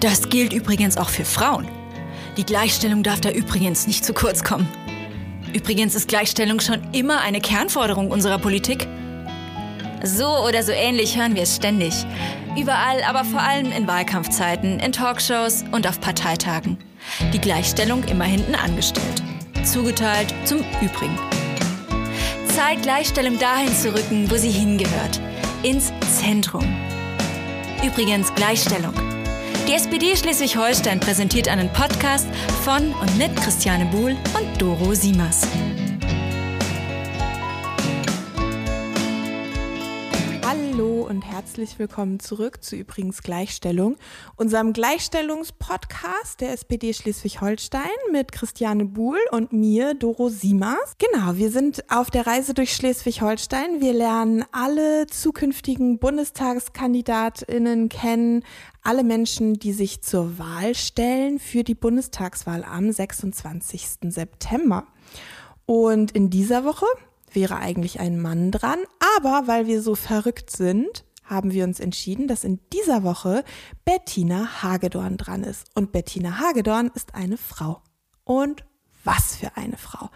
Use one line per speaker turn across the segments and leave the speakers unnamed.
Das gilt übrigens auch für Frauen. Die Gleichstellung darf da übrigens nicht zu kurz kommen. Übrigens ist Gleichstellung schon immer eine Kernforderung unserer Politik. So oder so ähnlich hören wir es ständig. Überall, aber vor allem in Wahlkampfzeiten, in Talkshows und auf Parteitagen. Die Gleichstellung immer hinten angestellt. Zugeteilt zum Übrigen. Zeit, Gleichstellung dahin zu rücken, wo sie hingehört. Ins Zentrum. Übrigens Gleichstellung. Die SPD Schleswig-Holstein präsentiert einen Podcast von und mit Christiane Buhl und Doro Siemers.
Hallo und herzlich willkommen zurück zu übrigens Gleichstellung, unserem Gleichstellungspodcast der SPD Schleswig-Holstein mit Christiane Buhl und mir, Doro Siemers. Genau, wir sind auf der Reise durch Schleswig-Holstein. Wir lernen alle zukünftigen Bundestagskandidatinnen kennen, alle Menschen, die sich zur Wahl stellen für die Bundestagswahl am 26. September. Und in dieser Woche wäre eigentlich ein Mann dran, aber weil wir so verrückt sind, haben wir uns entschieden, dass in dieser Woche Bettina Hagedorn dran ist. Und Bettina Hagedorn ist eine Frau. Und was für eine Frau.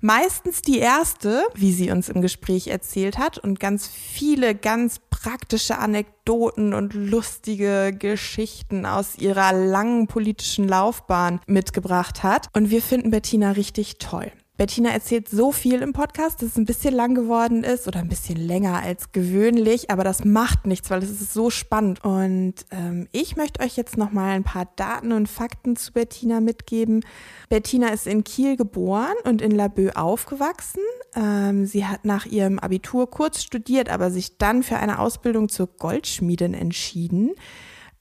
Meistens die erste, wie sie uns im Gespräch erzählt hat und ganz viele ganz praktische Anekdoten und lustige Geschichten aus ihrer langen politischen Laufbahn mitgebracht hat. Und wir finden Bettina richtig toll. Bettina erzählt so viel im Podcast, dass es ein bisschen lang geworden ist oder ein bisschen länger als gewöhnlich, aber das macht nichts, weil es ist so spannend. Und ähm, ich möchte euch jetzt noch mal ein paar Daten und Fakten zu Bettina mitgeben. Bettina ist in Kiel geboren und in Laboe aufgewachsen. Ähm, sie hat nach ihrem Abitur kurz studiert, aber sich dann für eine Ausbildung zur Goldschmiedin entschieden.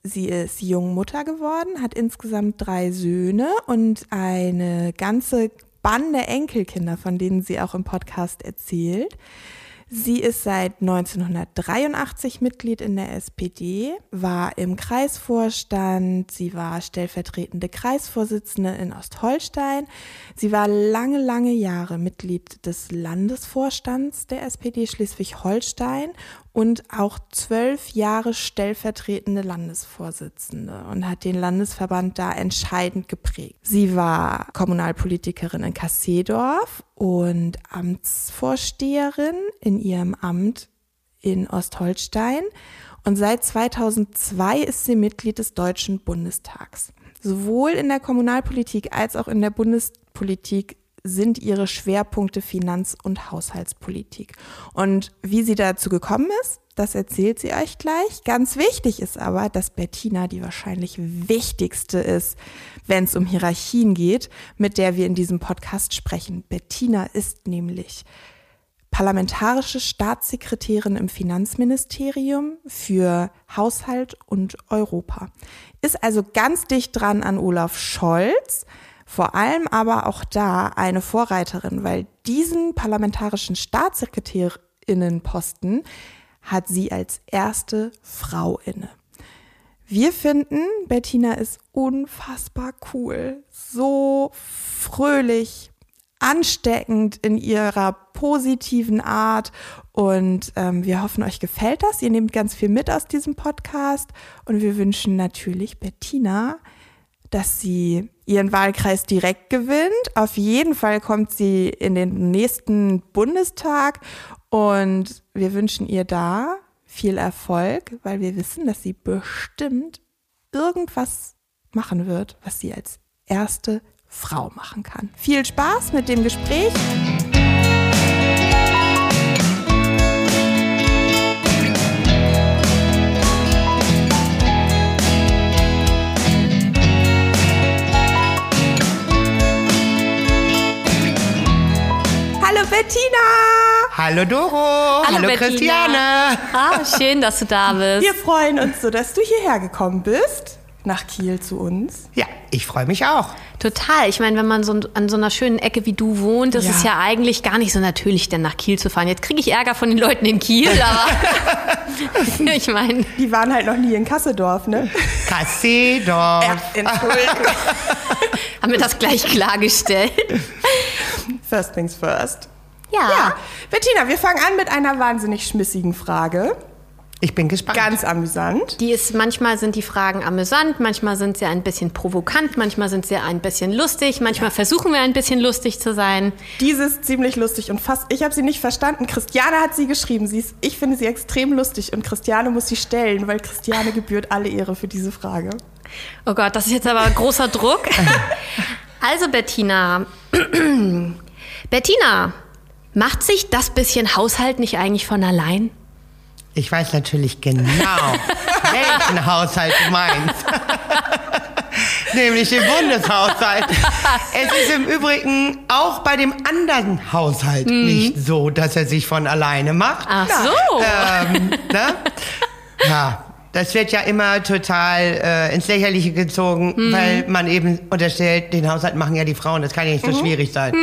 Sie ist jung Mutter geworden, hat insgesamt drei Söhne und eine ganze Bande Enkelkinder, von denen sie auch im Podcast erzählt. Sie ist seit 1983 Mitglied in der SPD, war im Kreisvorstand, sie war stellvertretende Kreisvorsitzende in Ostholstein. Sie war lange, lange Jahre Mitglied des Landesvorstands der SPD Schleswig-Holstein und auch zwölf Jahre stellvertretende Landesvorsitzende und hat den Landesverband da entscheidend geprägt. Sie war Kommunalpolitikerin in Kassedorf und Amtsvorsteherin in ihrem Amt in Ostholstein und seit 2002 ist sie Mitglied des Deutschen Bundestags. Sowohl in der Kommunalpolitik als auch in der Bundespolitik sind ihre Schwerpunkte Finanz- und Haushaltspolitik. Und wie sie dazu gekommen ist, das erzählt sie euch gleich. Ganz wichtig ist aber, dass Bettina die wahrscheinlich wichtigste ist, wenn es um Hierarchien geht, mit der wir in diesem Podcast sprechen. Bettina ist nämlich parlamentarische Staatssekretärin im Finanzministerium für Haushalt und Europa. Ist also ganz dicht dran an Olaf Scholz vor allem aber auch da eine Vorreiterin, weil diesen parlamentarischen Staatssekretärinnenposten hat sie als erste Frau inne. Wir finden, Bettina ist unfassbar cool, so fröhlich, ansteckend in ihrer positiven Art und ähm, wir hoffen, euch gefällt das. Ihr nehmt ganz viel mit aus diesem Podcast und wir wünschen natürlich Bettina dass sie ihren Wahlkreis direkt gewinnt. Auf jeden Fall kommt sie in den nächsten Bundestag und wir wünschen ihr da viel Erfolg, weil wir wissen, dass sie bestimmt irgendwas machen wird, was sie als erste Frau machen kann. Viel Spaß mit dem Gespräch. Bettina!
Hallo Doro!
Hallo,
Hallo
Bettina.
Christiane!
Ah, schön, dass du da bist.
Wir freuen uns so, dass du hierher gekommen bist, nach Kiel zu uns.
Ja, ich freue mich auch.
Total. Ich meine, wenn man so an so einer schönen Ecke wie du wohnt, das
Ja.
ist ja eigentlich gar nicht so natürlich, denn nach Kiel zu fahren. Jetzt kriege ich Ärger von den Leuten in Kiel, aber ich meine,
Die waren halt noch nie in Kassedorf, ne?
Kassedorf.
Entschuldigung.
haben wir das gleich klargestellt.
First things first.
Ja.
Ja, Bettina, wir fangen an mit einer wahnsinnig schmissigen Frage.
Ich bin gespannt.
Ganz amüsant.
Die ist, manchmal sind die Fragen amüsant, manchmal sind sie ein bisschen provokant, manchmal sind sie ein bisschen lustig, manchmal versuchen wir ein bisschen lustig zu sein.
Diese ist ziemlich lustig und fast, ich habe sie nicht verstanden. Christiane hat sie geschrieben. Sie ist, ich finde sie extrem lustig und Christiane muss sie stellen, weil Christiane gebührt alle Ehre für diese Frage.
Oh Gott, das ist jetzt aber großer Druck. Also Bettina, Bettina, macht sich das bisschen Haushalt nicht eigentlich von allein?
Ich weiß natürlich genau, welchen Haushalt du meinst. Nämlich den Bundeshaushalt. Es ist im Übrigen auch bei dem anderen Haushalt nicht so, dass er sich von alleine macht.
Ach so.
Ähm, ne? Ja, das wird ja immer total äh, ins Lächerliche gezogen, weil man eben unterstellt, den Haushalt machen ja die Frauen. Das kann ja nicht so schwierig sein.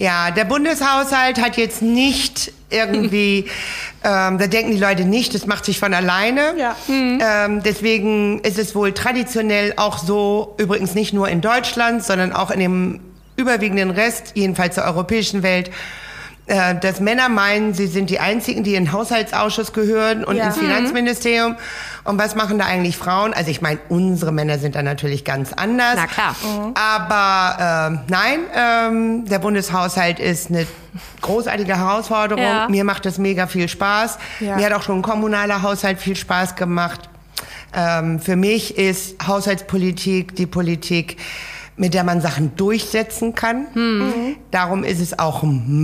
Ja, der Bundeshaushalt hat jetzt nicht irgendwie, ähm, da denken die Leute nicht, das macht sich von alleine.
Ja.
Ähm, deswegen ist es wohl traditionell auch so, übrigens nicht nur in Deutschland, sondern auch in dem überwiegenden Rest, jedenfalls der europäischen Welt, äh, dass Männer meinen, sie sind die Einzigen, die in den Haushaltsausschuss gehören und
Ja.
ins Finanzministerium. Und was machen da eigentlich Frauen? Also ich meine, unsere Männer sind da natürlich ganz anders.
Na klar.
Aber ähm, nein, ähm, der Bundeshaushalt ist eine großartige Herausforderung.
Ja.
Mir macht das mega viel Spaß.
Ja.
Mir hat auch schon ein kommunaler Haushalt viel Spaß gemacht. Ähm, für mich ist Haushaltspolitik die Politik, mit der man Sachen durchsetzen kann.
Hm.
Darum ist es auch ein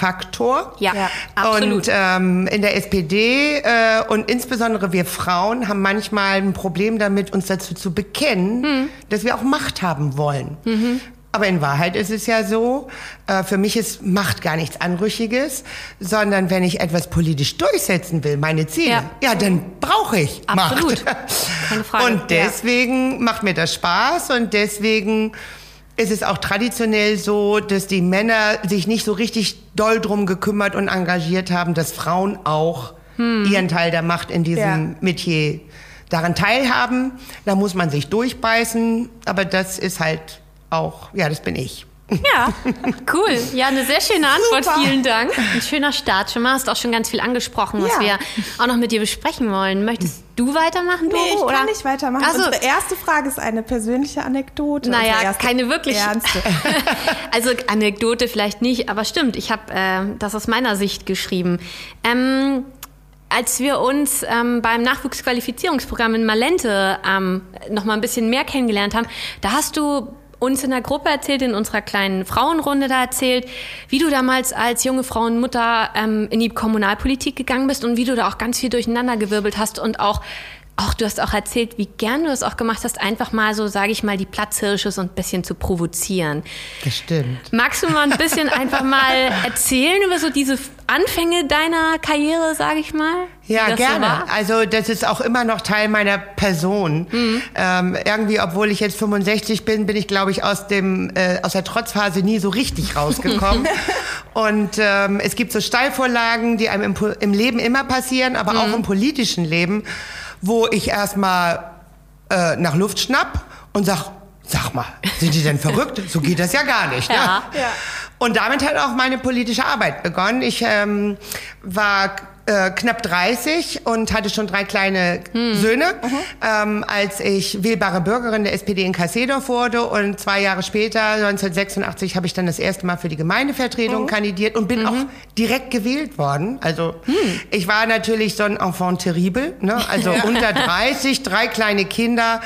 Machtfaktor.
Ja,
Ja.
absolut.
Und ähm, in der SPD äh, und insbesondere wir Frauen haben manchmal ein Problem damit, uns dazu zu bekennen,
Hm.
dass wir auch Macht haben wollen.
Mhm.
Aber in Wahrheit ist es ja so, äh, für mich ist Macht gar nichts Anrüchiges, sondern wenn ich etwas politisch durchsetzen will, meine Ziele,
Ja.
ja, dann brauche ich
Absolut.
Macht.
Keine Frage.
Und deswegen macht mir das Spaß und deswegen ist es auch traditionell so, dass die Männer sich nicht so richtig doll drum gekümmert und engagiert haben, dass Frauen auch ihren Teil der Macht in diesem
Ja.
Metier daran teilhaben. Da muss man sich durchbeißen, aber das ist halt auch, ja, das bin ich.
Ja, cool. Ja, eine sehr schöne Antwort.
Super.
Vielen Dank. Ein schöner Start schon mal. Hast auch schon ganz viel angesprochen, was
Ja.
wir auch noch mit dir besprechen wollen. Möchtest du weitermachen, Doro?
Nee, ich
oder?
kann nicht weitermachen.
Ach so.
Unsere erste Frage ist eine persönliche Anekdote.
Naja, keine wirklich.
Ernste.
also Anekdote vielleicht nicht, aber stimmt. Ich habe äh, das aus meiner Sicht geschrieben. Ähm, als wir uns ähm, beim Nachwuchsqualifizierungsprogramm in Malente ähm, noch mal ein bisschen mehr kennengelernt haben, da hast du uns in der Gruppe erzählt, in unserer kleinen Frauenrunde da erzählt, wie du damals als junge Frau und Mutter ähm, in die Kommunalpolitik gegangen bist und wie du da auch ganz viel durcheinandergewirbelt hast und auch auch du hast auch erzählt, wie gern du es auch gemacht hast, einfach mal so, sage ich mal, die Platzhirsche so ein bisschen zu provozieren.
Das stimmt.
Magst du mal ein bisschen einfach mal erzählen über so diese Anfänge deiner Karriere, sage ich mal?
Ja,
so
gerne.
war?
also das ist auch immer noch Teil meiner Person.
Mhm.
Ähm, irgendwie, obwohl ich jetzt 65 bin, bin ich, glaube ich, aus dem äh, aus der Trotzphase nie so richtig rausgekommen. Und ähm, es gibt so Steilvorlagen, die einem im, im Leben immer passieren, aber
Mhm.
auch im politischen Leben, wo ich erstmal äh, nach Luft schnapp und sag, sag mal, sind die denn verrückt? So geht das ja gar nicht.
Ja.
Ne? Und damit hat auch meine politische Arbeit begonnen. Ich ähm, war äh, knapp 30 und hatte schon drei kleine Söhne, ähm, als ich wählbare Bürgerin der SPD in Kassedorf wurde. Und zwei Jahre später, 1986, habe ich dann das erste Mal für die Gemeindevertretung kandidiert und bin auch direkt gewählt worden. Also ich war natürlich so ein Enfant terrible, ne? also unter 30, drei kleine Kinder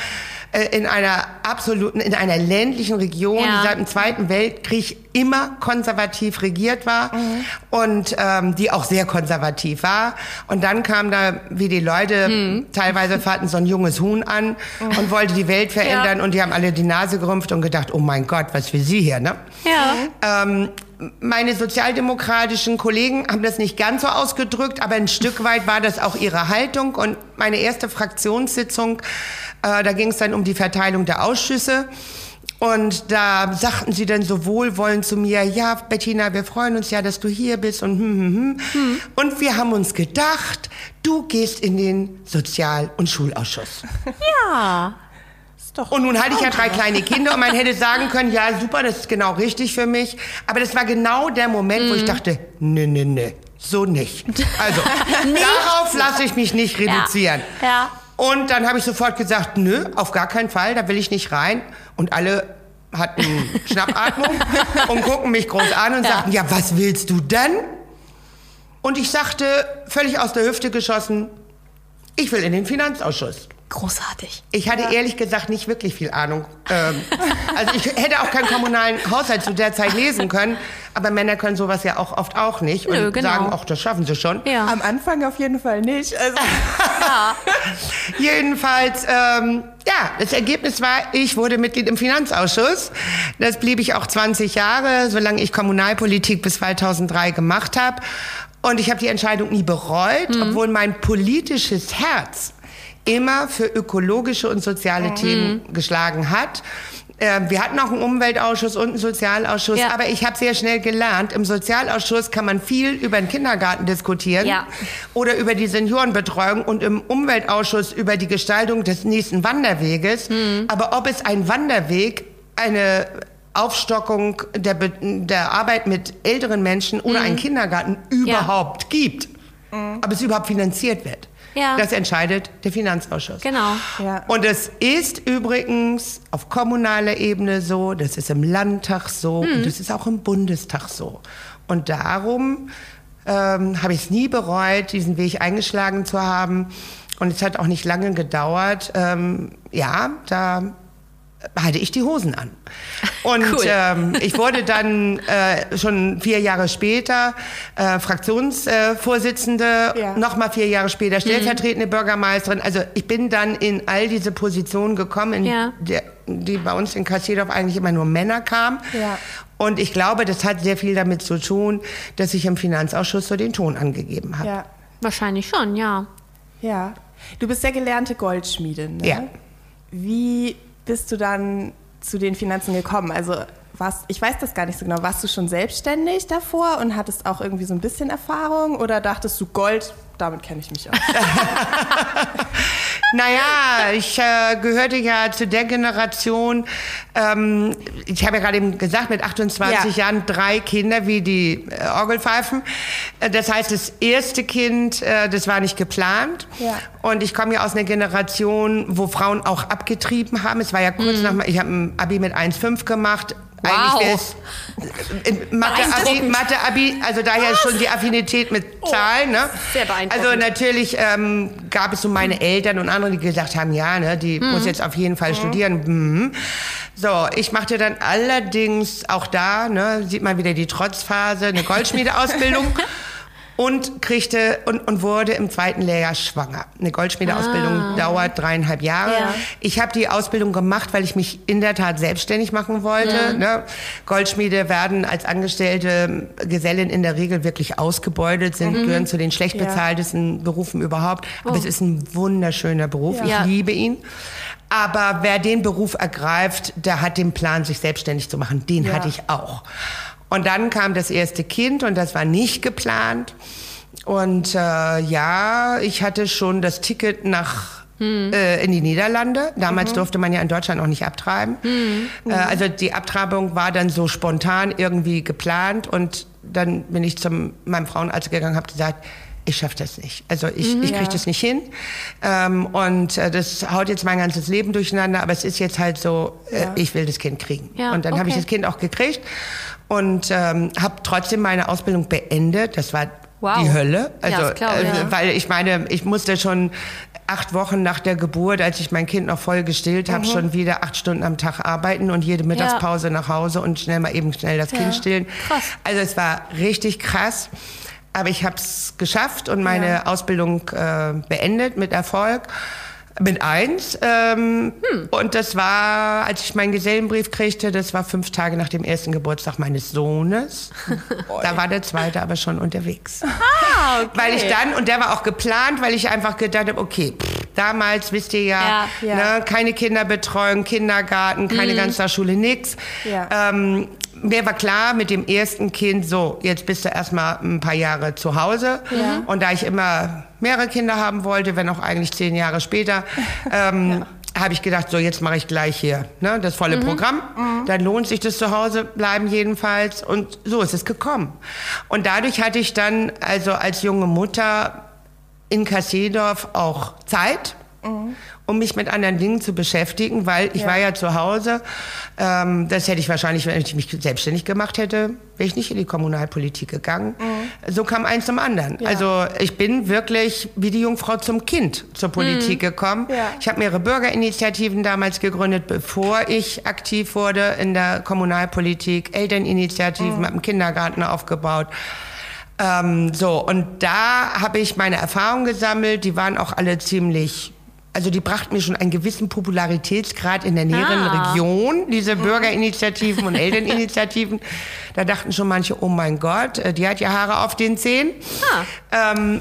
äh, in einer absoluten, in einer ländlichen Region,
Ja.
die seit dem Zweiten Weltkrieg immer konservativ regiert war und ähm, die auch sehr konservativ war. Und dann kam da, wie die Leute teilweise fahrten so ein junges Huhn an und wollte die Welt verändern und die haben alle die Nase gerümpft und gedacht, oh mein Gott, was für sie hier, ne?
Ja.
Ähm, meine sozialdemokratischen Kollegen haben das nicht ganz so ausgedrückt, aber ein Stück weit war das auch ihre Haltung. Und meine erste Fraktionssitzung, äh, da ging es dann um die Verteilung der Ausschüsse. Und da sagten sie dann so wohlwollend zu mir, ja, Bettina, wir freuen uns ja, dass du hier bist und hm, hm, hm. Und wir haben uns gedacht, du gehst in den Sozial- und Schulausschuss.
Ja.
Ist doch
Und nun hatte ich ja drei kleine Kinder und man hätte sagen können, ja super, das ist genau richtig für mich. Aber das war genau der Moment, wo ich dachte, nö, nö, nö, so nicht. Also darauf lasse ich mich nicht reduzieren.
Ja. ja.
Und dann habe ich sofort gesagt, nö, auf gar keinen Fall, da will ich nicht rein. Und alle hatten Schnappatmung und gucken mich groß an und ja. sagten, ja, was willst du denn? Und ich sagte, völlig aus der Hüfte geschossen, ich will in den Finanzausschuss.
Großartig.
Ich hatte ja. ehrlich gesagt nicht wirklich viel Ahnung. Ähm, also ich hätte auch keinen kommunalen Haushalt zu der Zeit lesen können, aber Männer können sowas ja auch oft auch nicht und Nö, genau. sagen, ach, das schaffen sie schon.
Ja. Am Anfang auf jeden Fall nicht. Also. ja.
Jedenfalls, ähm, ja, das Ergebnis war, ich wurde Mitglied im Finanzausschuss. Das blieb ich auch 20 Jahre, solange ich Kommunalpolitik bis 2003 gemacht habe. Und ich habe die Entscheidung nie bereut, mhm. obwohl mein politisches Herz immer für ökologische und soziale mhm. Themen geschlagen hat. Ähm, wir hatten auch einen Umweltausschuss und einen Sozialausschuss, ja. aber ich habe sehr schnell gelernt, im Sozialausschuss kann man viel über den Kindergarten diskutieren ja. oder über die Seniorenbetreuung und im Umweltausschuss über die Gestaltung des nächsten Wanderweges. Mhm. Aber ob es ein Wanderweg, eine Aufstockung der, der Arbeit mit älteren Menschen oder mhm. einen Kindergarten überhaupt ja. gibt, mhm. ob es überhaupt finanziert wird. Ja. Das entscheidet der Finanzausschuss.
Genau.
Ja. Und es ist übrigens auf kommunaler Ebene so, das ist im Landtag so mhm. und das ist auch im Bundestag so. Und darum ähm, habe ich es nie bereut, diesen Weg eingeschlagen zu haben. Und es hat auch nicht lange gedauert. Ähm, ja, da hatte ich die Hosen an. Und cool. ähm, ich wurde dann äh, schon vier Jahre später äh, Fraktionsvorsitzende, äh, ja. nochmal vier Jahre später stellvertretende mhm. Bürgermeisterin. Also ich bin dann in all diese Positionen gekommen, ja. der, die bei uns in Kassierdorf eigentlich immer nur Männer kamen. Ja. Und ich glaube, das hat sehr viel damit zu tun, dass ich im Finanzausschuss so den Ton angegeben habe. Ja.
Wahrscheinlich schon, ja.
Ja. Du bist ja gelernte Goldschmiedin. Ne?
Ja.
Wie bist du dann zu den Finanzen gekommen? Also warst, ich weiß das gar nicht so genau. Warst du schon selbstständig davor und hattest auch irgendwie so ein bisschen Erfahrung oder dachtest du Gold, damit kenne ich mich aus?
naja, ich äh, gehörte ja zu der Generation, ähm, ich habe ja gerade eben gesagt, mit 28 ja. Jahren drei Kinder wie die äh, Orgelpfeifen. Äh, das heißt, das erste Kind, äh, das war nicht geplant. Ja. Und ich komme ja aus einer Generation, wo Frauen auch abgetrieben haben. Es war ja kurz mhm. nach, ich habe ein Abi mit 1,5 gemacht,
Wow. Eigentlich
Mathe-Abi, Mathe -Abi, also daher Was? schon die Affinität mit oh, Zahlen. Ne?
Sehr beeindruckend.
Also natürlich ähm, gab es so meine Eltern und andere, die gesagt haben, ja, ne, die mhm. muss jetzt auf jeden Fall mhm. studieren. Mhm. So, ich machte dann allerdings auch da, ne, sieht man wieder die Trotzphase, eine Goldschmiedeausbildung. und kriegte und, und wurde im zweiten Lehrjahr schwanger. Eine Goldschmiedeausbildung ah. dauert dreieinhalb Jahre. Ja. Ich habe die Ausbildung gemacht, weil ich mich in der Tat selbstständig machen wollte. Ja. Ne? Goldschmiede werden als angestellte Gesellin in der Regel wirklich ausgebeutet, sind, mhm. gehören zu den schlecht bezahltesten ja. Berufen überhaupt. Aber oh. es ist ein wunderschöner Beruf. Ich liebe ihn. Aber wer den Beruf ergreift, der hat den Plan, sich selbstständig zu machen. Den hatte ich auch. Und dann kam das erste Kind und das war nicht geplant. Und äh, ja, ich hatte schon das Ticket nach hm. äh, in die Niederlande. Damals mhm. durfte man ja in Deutschland auch nicht abtreiben. Mhm. Äh, also die Abtreibung war dann so spontan irgendwie geplant und dann bin ich zu meinem Frauenarzt gegangen und habe gesagt, ich schaffe das nicht. Also ich, mhm, ich kriege ja. das nicht hin. Ähm, und äh, das haut jetzt mein ganzes Leben durcheinander, aber es ist jetzt halt so, äh, ja. ich will das Kind kriegen. Ja, und dann okay. habe ich das Kind auch gekriegt und ähm, habe trotzdem meine Ausbildung beendet. Das war wow. die Hölle. Also, ja, klar, äh, ja. weil ich meine, ich musste schon acht Wochen nach der Geburt, als ich mein Kind noch voll gestillt habe, mhm. schon wieder acht Stunden am Tag arbeiten und jede Mittagspause ja. nach Hause und schnell mal eben schnell das Kind stillen. Krass. Also es war richtig krass. Aber ich habe es geschafft und meine Ausbildung äh, beendet mit Erfolg. Mit eins. Ähm, hm. Und das war, als ich meinen Gesellenbrief kriegte, das war fünf Tage nach dem ersten Geburtstag meines Sohnes. da war der zweite aber schon unterwegs. Ah, okay. Weil ich dann, und der war auch geplant, weil ich einfach gedacht habe, okay, pff, damals wisst ihr ja, ja, ja. Ne, keine Kinderbetreuung, Kindergarten, keine mhm. Ganztagsschule, nix. Ja. Ähm, mir war klar mit dem ersten Kind, so, jetzt bist du erstmal ein paar Jahre zu Hause. Ja. Und da ich immer mehrere Kinder haben wollte, wenn auch eigentlich zehn Jahre später, ähm, ja. habe ich gedacht, so jetzt mache ich gleich hier ne, das volle Programm. Dann lohnt sich das zu Hause bleiben jedenfalls. Und so ist es gekommen. Und dadurch hatte ich dann also als junge Mutter in Kasseedorf auch Zeit, um mich mit anderen Dingen zu beschäftigen, weil ich
Ja.
war ja zu Hause. Ähm, das hätte ich wahrscheinlich, wenn ich mich selbstständig gemacht hätte, wäre ich nicht in die Kommunalpolitik gegangen. So kam eins zum anderen.
Ja.
Also ich bin wirklich wie die Jungfrau zum Kind zur Politik gekommen.
Ja.
Ich habe mehrere Bürgerinitiativen damals gegründet, bevor ich aktiv wurde in der Kommunalpolitik. Elterninitiativen, habe einen Kindergarten aufgebaut. Ähm, so, und da habe ich meine Erfahrungen gesammelt. Die waren auch alle ziemlich, also die brachten mir schon einen gewissen Popularitätsgrad in der näheren
Ah.
Region, diese Bürgerinitiativen und Elterninitiativen. Da dachten schon manche, oh mein Gott, äh, die hat ja Haare auf den Zehen. Ähm,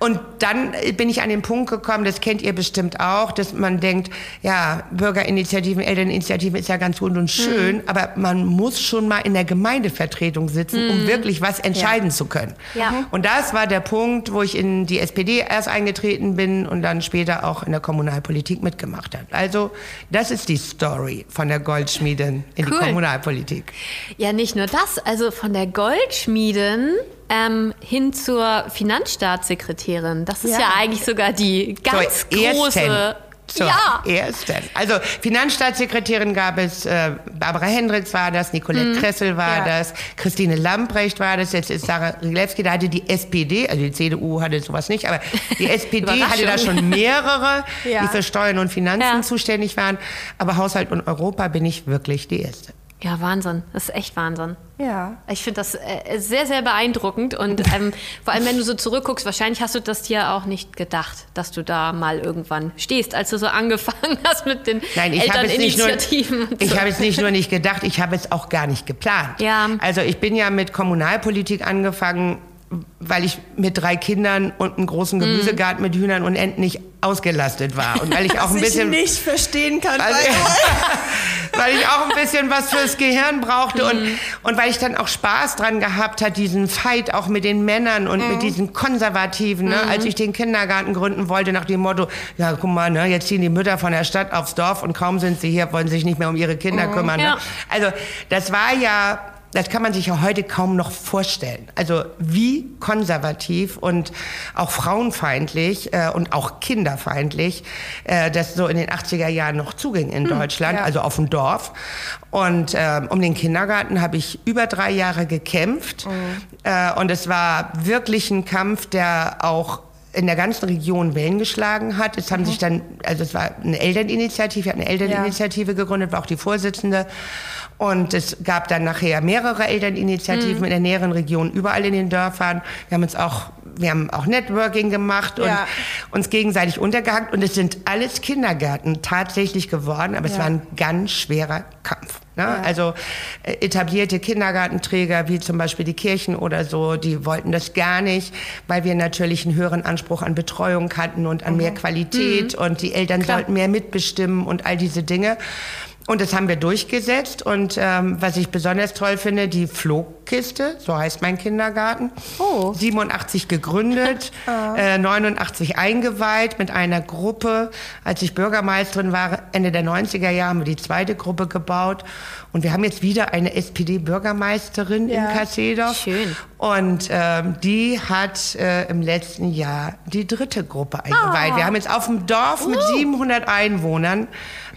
und dann bin ich an den Punkt gekommen, das kennt ihr bestimmt auch, dass man denkt, ja, Bürgerinitiativen, Elterninitiativen ist ja ganz gut und schön, aber man muss schon mal in der Gemeindevertretung sitzen, um wirklich was entscheiden zu können.
Ja.
Und das war der Punkt, wo ich in die SPD erst eingetreten bin und dann später auch in der Kommunalpolitik mitgemacht habe. Also, das ist die Story von der Goldschmiedin in
Cool.
die Kommunalpolitik.
Ja, nicht nur das, also von der Goldschmiedin ähm, hin zur Finanzstaatssekretärin. Das ist ja,
Ja.
eigentlich sogar die ganz
Zur
große.
ersten. Zur
Ja.
ersten. Also Finanzstaatssekretärin gab es, äh, Barbara Hendricks war das, Nicolette Kressel war
Ja.
das, Christine Lamprecht war das, jetzt ist Sarah Rilewski, da hatte die SPD, also die CDU hatte sowas nicht, aber die SPD hatte da schon mehrere,
Ja.
die für Steuern und Finanzen
Ja.
zuständig waren. Aber Haushalt und Europa bin ich wirklich die Erste.
Ja, Wahnsinn. Das ist echt Wahnsinn.
Ja.
Ich finde das äh, sehr, sehr beeindruckend und ähm, vor allem, wenn du so zurückguckst, wahrscheinlich hast du das dir auch nicht gedacht, dass du da mal irgendwann stehst, als du so angefangen hast mit den
Nein, ich habe es nicht nur,
Elterninitiativen. und
ich
so.
habe es nicht nur nicht gedacht, ich habe es auch gar nicht geplant.
Ja.
Also ich bin ja mit Kommunalpolitik angefangen, weil ich mit drei Kindern und einem großen Gemüsegarten mit Hühnern und Enten nicht ausgelastet war und weil ich auch ein bisschen
ich nicht verstehen kann.
also,
weil,
weil ich auch ein bisschen was fürs Gehirn brauchte und,
Mhm.
und weil ich dann auch Spaß dran gehabt hat, diesen Fight auch mit den Männern und
Mhm.
mit diesen Konservativen, ne, als ich den Kindergarten gründen wollte, nach dem Motto, ja, guck mal, ne, jetzt ziehen die Mütter von der Stadt aufs Dorf und kaum sind sie hier, wollen sich nicht mehr um ihre Kinder kümmern.
Ja.
Ne? Also das war ja das kann man sich ja heute kaum noch vorstellen. Also wie konservativ und auch frauenfeindlich äh, und auch kinderfeindlich äh, das so in den 80er Jahren noch zuging in Deutschland,
ja.
also auf dem Dorf. Und ähm, um den Kindergarten habe ich über drei Jahre gekämpft. Äh, und es war wirklich ein Kampf, der auch in der ganzen Region Wellen geschlagen hat. Es haben sich dann, also es war eine Elterninitiative, ich habe eine Elterninitiative gegründet, war auch die Vorsitzende. Und es gab dann nachher mehrere Elterninitiativen in der näheren Region, überall in den Dörfern. Wir haben uns auch, wir haben auch Networking gemacht und
Ja.
uns gegenseitig untergehakt. Und es sind alles Kindergärten tatsächlich geworden, aber es
Ja.
war ein ganz schwerer Kampf. Ne? Also äh, etablierte Kindergartenträger wie zum Beispiel die Kirchen oder so, die wollten das gar nicht, weil wir natürlich einen höheren Anspruch an Betreuung hatten und an mehr Qualität und die Eltern sollten mehr mitbestimmen und all diese Dinge. Und das haben wir durchgesetzt. Und ähm, was ich besonders toll finde, die Flohkiste, so heißt mein Kindergarten.
Oh.
87 gegründet, äh, 89 eingeweiht mit einer Gruppe. Als ich Bürgermeisterin war, Ende der 90er Jahre, haben wir die zweite Gruppe gebaut. Und wir haben jetzt wieder eine SPD-Bürgermeisterin
Ja.
in Kassedorf.
Schön.
Und ähm, die hat äh, im letzten Jahr die dritte Gruppe eingeweiht. Wir haben jetzt auf dem Dorf mit 700 Einwohnern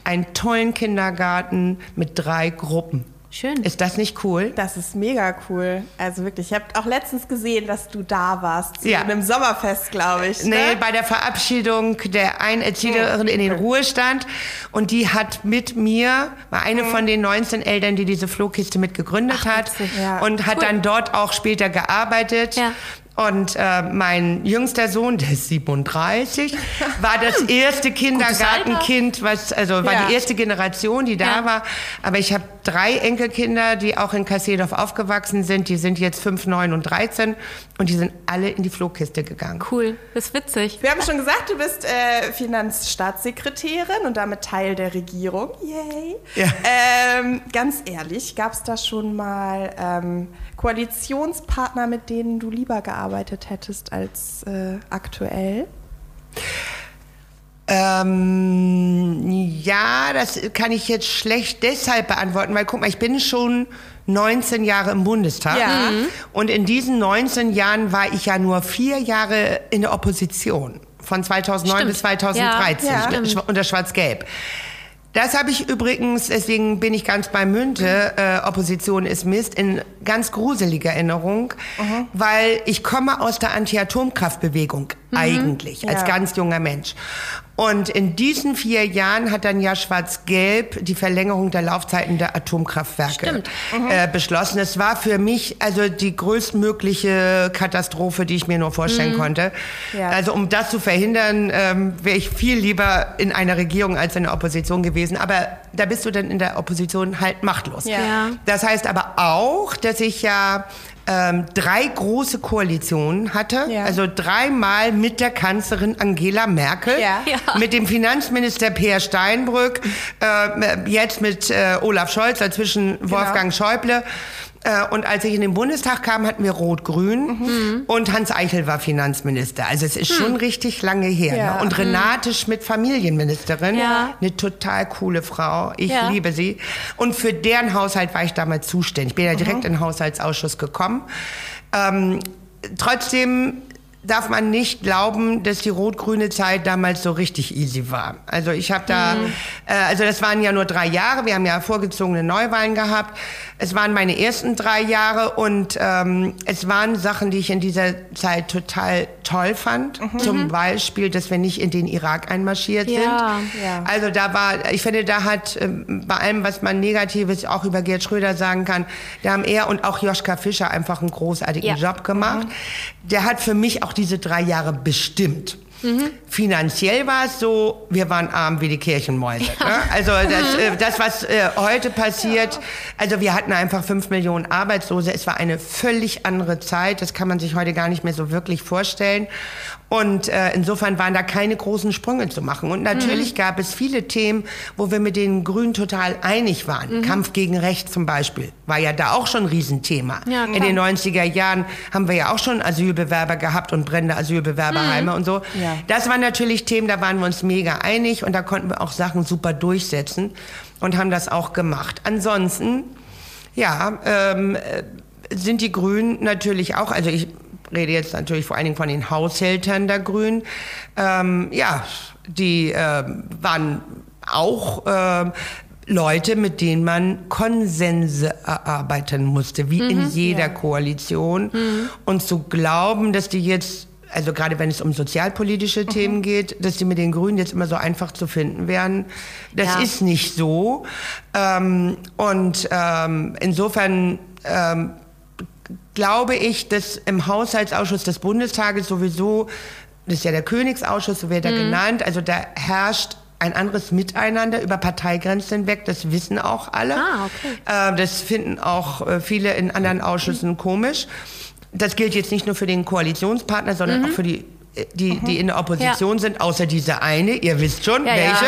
einen tollen Kindergarten mit drei Gruppen.
Schön.
Ist das nicht cool?
Das ist mega cool. Also wirklich, ich habe auch letztens gesehen, dass du da warst. Zu
Ja.
einem Sommerfest, glaube ich.
Nee,
Ne?
bei der Verabschiedung der einen Erzieherin in den Ruhestand. Und die hat mit mir, war eine von den 19 Eltern, die diese Flohkiste mit gegründet
Ach,
hat.
witzig.
Ja.
Und hat
Cool.
dann dort auch später gearbeitet.
Ja.
Und äh, mein jüngster Sohn, der ist 37, war das erste Kindergartenkind, was also war
Ja.
die erste Generation, die da
Ja.
war. Aber ich habe drei Enkelkinder, die auch in Kasseldorf aufgewachsen sind. Die sind jetzt 5, 9 und 13 und die sind alle in die Flohkiste gegangen.
Cool. Das ist witzig.
Wir haben schon gesagt, du bist äh, Finanzstaatssekretärin und damit Teil der Regierung. Yay.
Ja.
Ähm, ganz ehrlich, gab es da schon mal ähm, Koalitionspartner, mit denen du lieber gearbeitet hättest als äh, aktuell?
Ähm, Ja, das kann ich jetzt schlecht deshalb beantworten, weil guck mal, ich bin schon 19 Jahre im Bundestag.
Ja. Mhm.
Und in diesen 19 Jahren war ich ja nur vier Jahre in der Opposition. Von 2009
Stimmt.
bis 2013
Ja, ja.
Schwa- unter Schwarz-Gelb. Das habe ich übrigens, deswegen bin ich ganz bei Münte, äh, Opposition ist Mist, in ganz gruseliger Erinnerung, weil ich komme aus der Anti-Atomkraftbewegung eigentlich, als
Ja.
ganz junger Mensch. Und in diesen vier Jahren hat dann ja Schwarz-Gelb die Verlängerung der Laufzeiten der Atomkraftwerke
Stimmt.
äh, beschlossen. Es war für mich also die größtmögliche Katastrophe, die ich mir nur vorstellen konnte.
Ja.
Also um das zu verhindern, ähm, wäre ich viel lieber in einer Regierung als in der Opposition gewesen. Aber da bist du dann in der Opposition halt machtlos.
Ja.
Das heißt aber auch, dass ich ja ähm, drei große Koalitionen hatte,
Ja.
also dreimal mit der Kanzlerin Angela Merkel,
Ja.
Ja.
mit dem Finanzminister Peer Steinbrück, äh, jetzt mit äh, Olaf Scholz, dazwischen
Genau.
Wolfgang Schäuble. Äh, und als ich in den Bundestag kam, hatten wir Rot-Grün
Mhm.
und Hans Eichel war Finanzminister. Also es ist schon richtig lange her.
Ja.
Ne? Und Renate Schmidt Familienministerin,
Ja.
eine total coole Frau. Ich
Ja.
liebe sie. Und für deren Haushalt war ich damals zuständig. Ich bin ja direkt in den Haushaltsausschuss gekommen. Ähm, trotzdem darf man nicht glauben, dass die rot-grüne Zeit damals so richtig easy war. Also ich habe da, äh, also das waren ja nur drei Jahre. Wir haben ja vorgezogene Neuwahlen gehabt. Es waren meine ersten drei Jahre und ähm, es waren Sachen, die ich in dieser Zeit total toll fand. Zum Beispiel, dass wir nicht in den Irak einmarschiert
Ja,
sind.
ja.
Also da war, ich finde, da hat ähm, bei allem, was man Negatives auch über Gerd Schröder sagen kann, da haben er und auch Joschka Fischer einfach einen großartigen
Ja.
Job gemacht. Der hat für mich auch diese drei Jahre bestimmt. Finanziell war es so, wir waren arm wie die Kirchenmäuse. Ne? Also das, äh, das, was äh, heute passiert, also wir hatten einfach fünf Millionen Arbeitslose. Es war eine völlig andere Zeit. Das kann man sich heute gar nicht mehr so wirklich vorstellen. Und äh, insofern waren da keine großen Sprünge zu machen. Und natürlich gab es viele Themen, wo wir mit den Grünen total einig waren. Kampf gegen Recht zum Beispiel war ja da auch schon ein Riesenthema.
Ja,
In den 90er Jahren haben wir ja auch schon Asylbewerber gehabt und brennende Asylbewerberheime und so.
Ja.
Das waren natürlich Themen, da waren wir uns mega einig und da konnten wir auch Sachen super durchsetzen und haben das auch gemacht. Ansonsten, ja, ähm, äh, sind die Grünen natürlich auch, also ich rede jetzt natürlich vor allen Dingen von den Haushältern der Grünen, ähm, ja, die ähm, waren auch ähm, Leute, mit denen man Konsense erarbeiten musste, wie in jeder Koalition. Und zu glauben, dass die jetzt, also gerade wenn es um sozialpolitische Themen geht, dass die mit den Grünen jetzt immer so einfach zu finden wären, das
Ja.
ist nicht so. Ähm, und ähm, insofern ähm, glaube ich, dass im Haushaltsausschuss des Bundestages sowieso, das ist ja der Königsausschuss, so wird er genannt, also da herrscht ein anderes Miteinander über Parteigrenzen hinweg, das wissen auch alle.
Ah, okay.
Äh, das finden auch äh, viele in anderen Ausschüssen komisch. Das gilt jetzt nicht nur für den Koalitionspartner, sondern auch für die, äh, die, die in der Opposition sind, außer diese eine, ihr wisst schon,
Ja,
welche.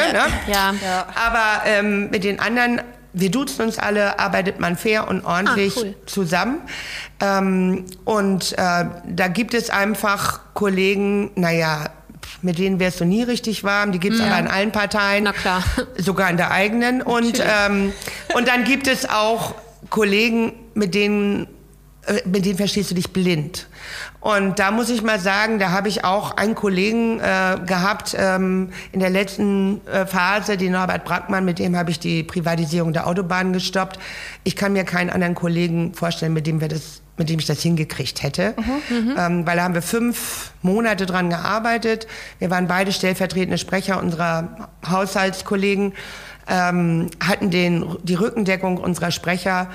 ja.
Ne?
Ja.
Aber ähm, mit den anderen, wir duzen uns alle, arbeitet man fair und ordentlich
Ah, cool.
zusammen. Ähm, und äh, da gibt es einfach Kollegen, naja, mit denen wärst du nie richtig warm. Die gibt es aber in allen Parteien.
Na klar.
Sogar in der eigenen. Und, ähm, und dann gibt es auch Kollegen, mit denen, mit denen verstehst du dich blind. Und da muss ich mal sagen, da habe ich auch einen Kollegen äh, gehabt ähm, in der letzten äh, Phase, den Norbert Brackmann, mit dem habe ich die Privatisierung der Autobahnen gestoppt. Ich kann mir keinen anderen Kollegen vorstellen, mit dem wir das mit dem ich das hingekriegt hätte. Ähm, weil da haben wir fünf Monate dran gearbeitet. Wir waren beide stellvertretende Sprecher unserer Haushaltskollegen, ähm, hatten den, die Rückendeckung unserer Sprecher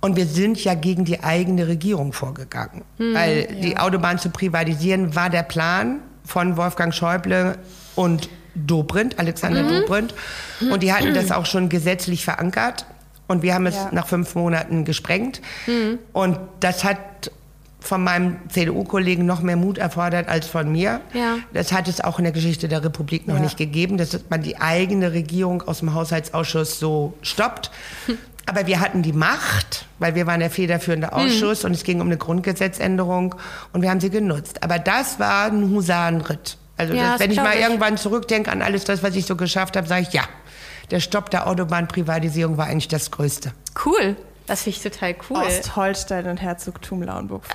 und wir sind ja gegen die eigene Regierung vorgegangen. weil die Autobahn zu privatisieren war der Plan von Wolfgang Schäuble und Dobrindt, Alexander Dobrindt. Und die hatten das auch schon gesetzlich verankert. Und wir haben es
Ja.
nach fünf Monaten gesprengt. Und das hat von meinem CDU-Kollegen noch mehr Mut erfordert als von mir.
Ja.
Das hat es auch in der Geschichte der Republik noch
Ja.
nicht gegeben, dass man die eigene Regierung aus dem Haushaltsausschuss so stoppt. Aber wir hatten die Macht, weil wir waren der federführende Ausschuss und es ging um eine Grundgesetzänderung und wir haben sie genutzt. Aber das war ein Husarenritt. Also
Ja,
das, wenn ich mal
ich.
irgendwann zurückdenke an alles das, was ich so geschafft habe, sage ich, ja, der Stopp der Autobahnprivatisierung war eigentlich das Größte.
Cool. Das finde ich total cool.
Ostholstein und Herzogtum Lauenburg.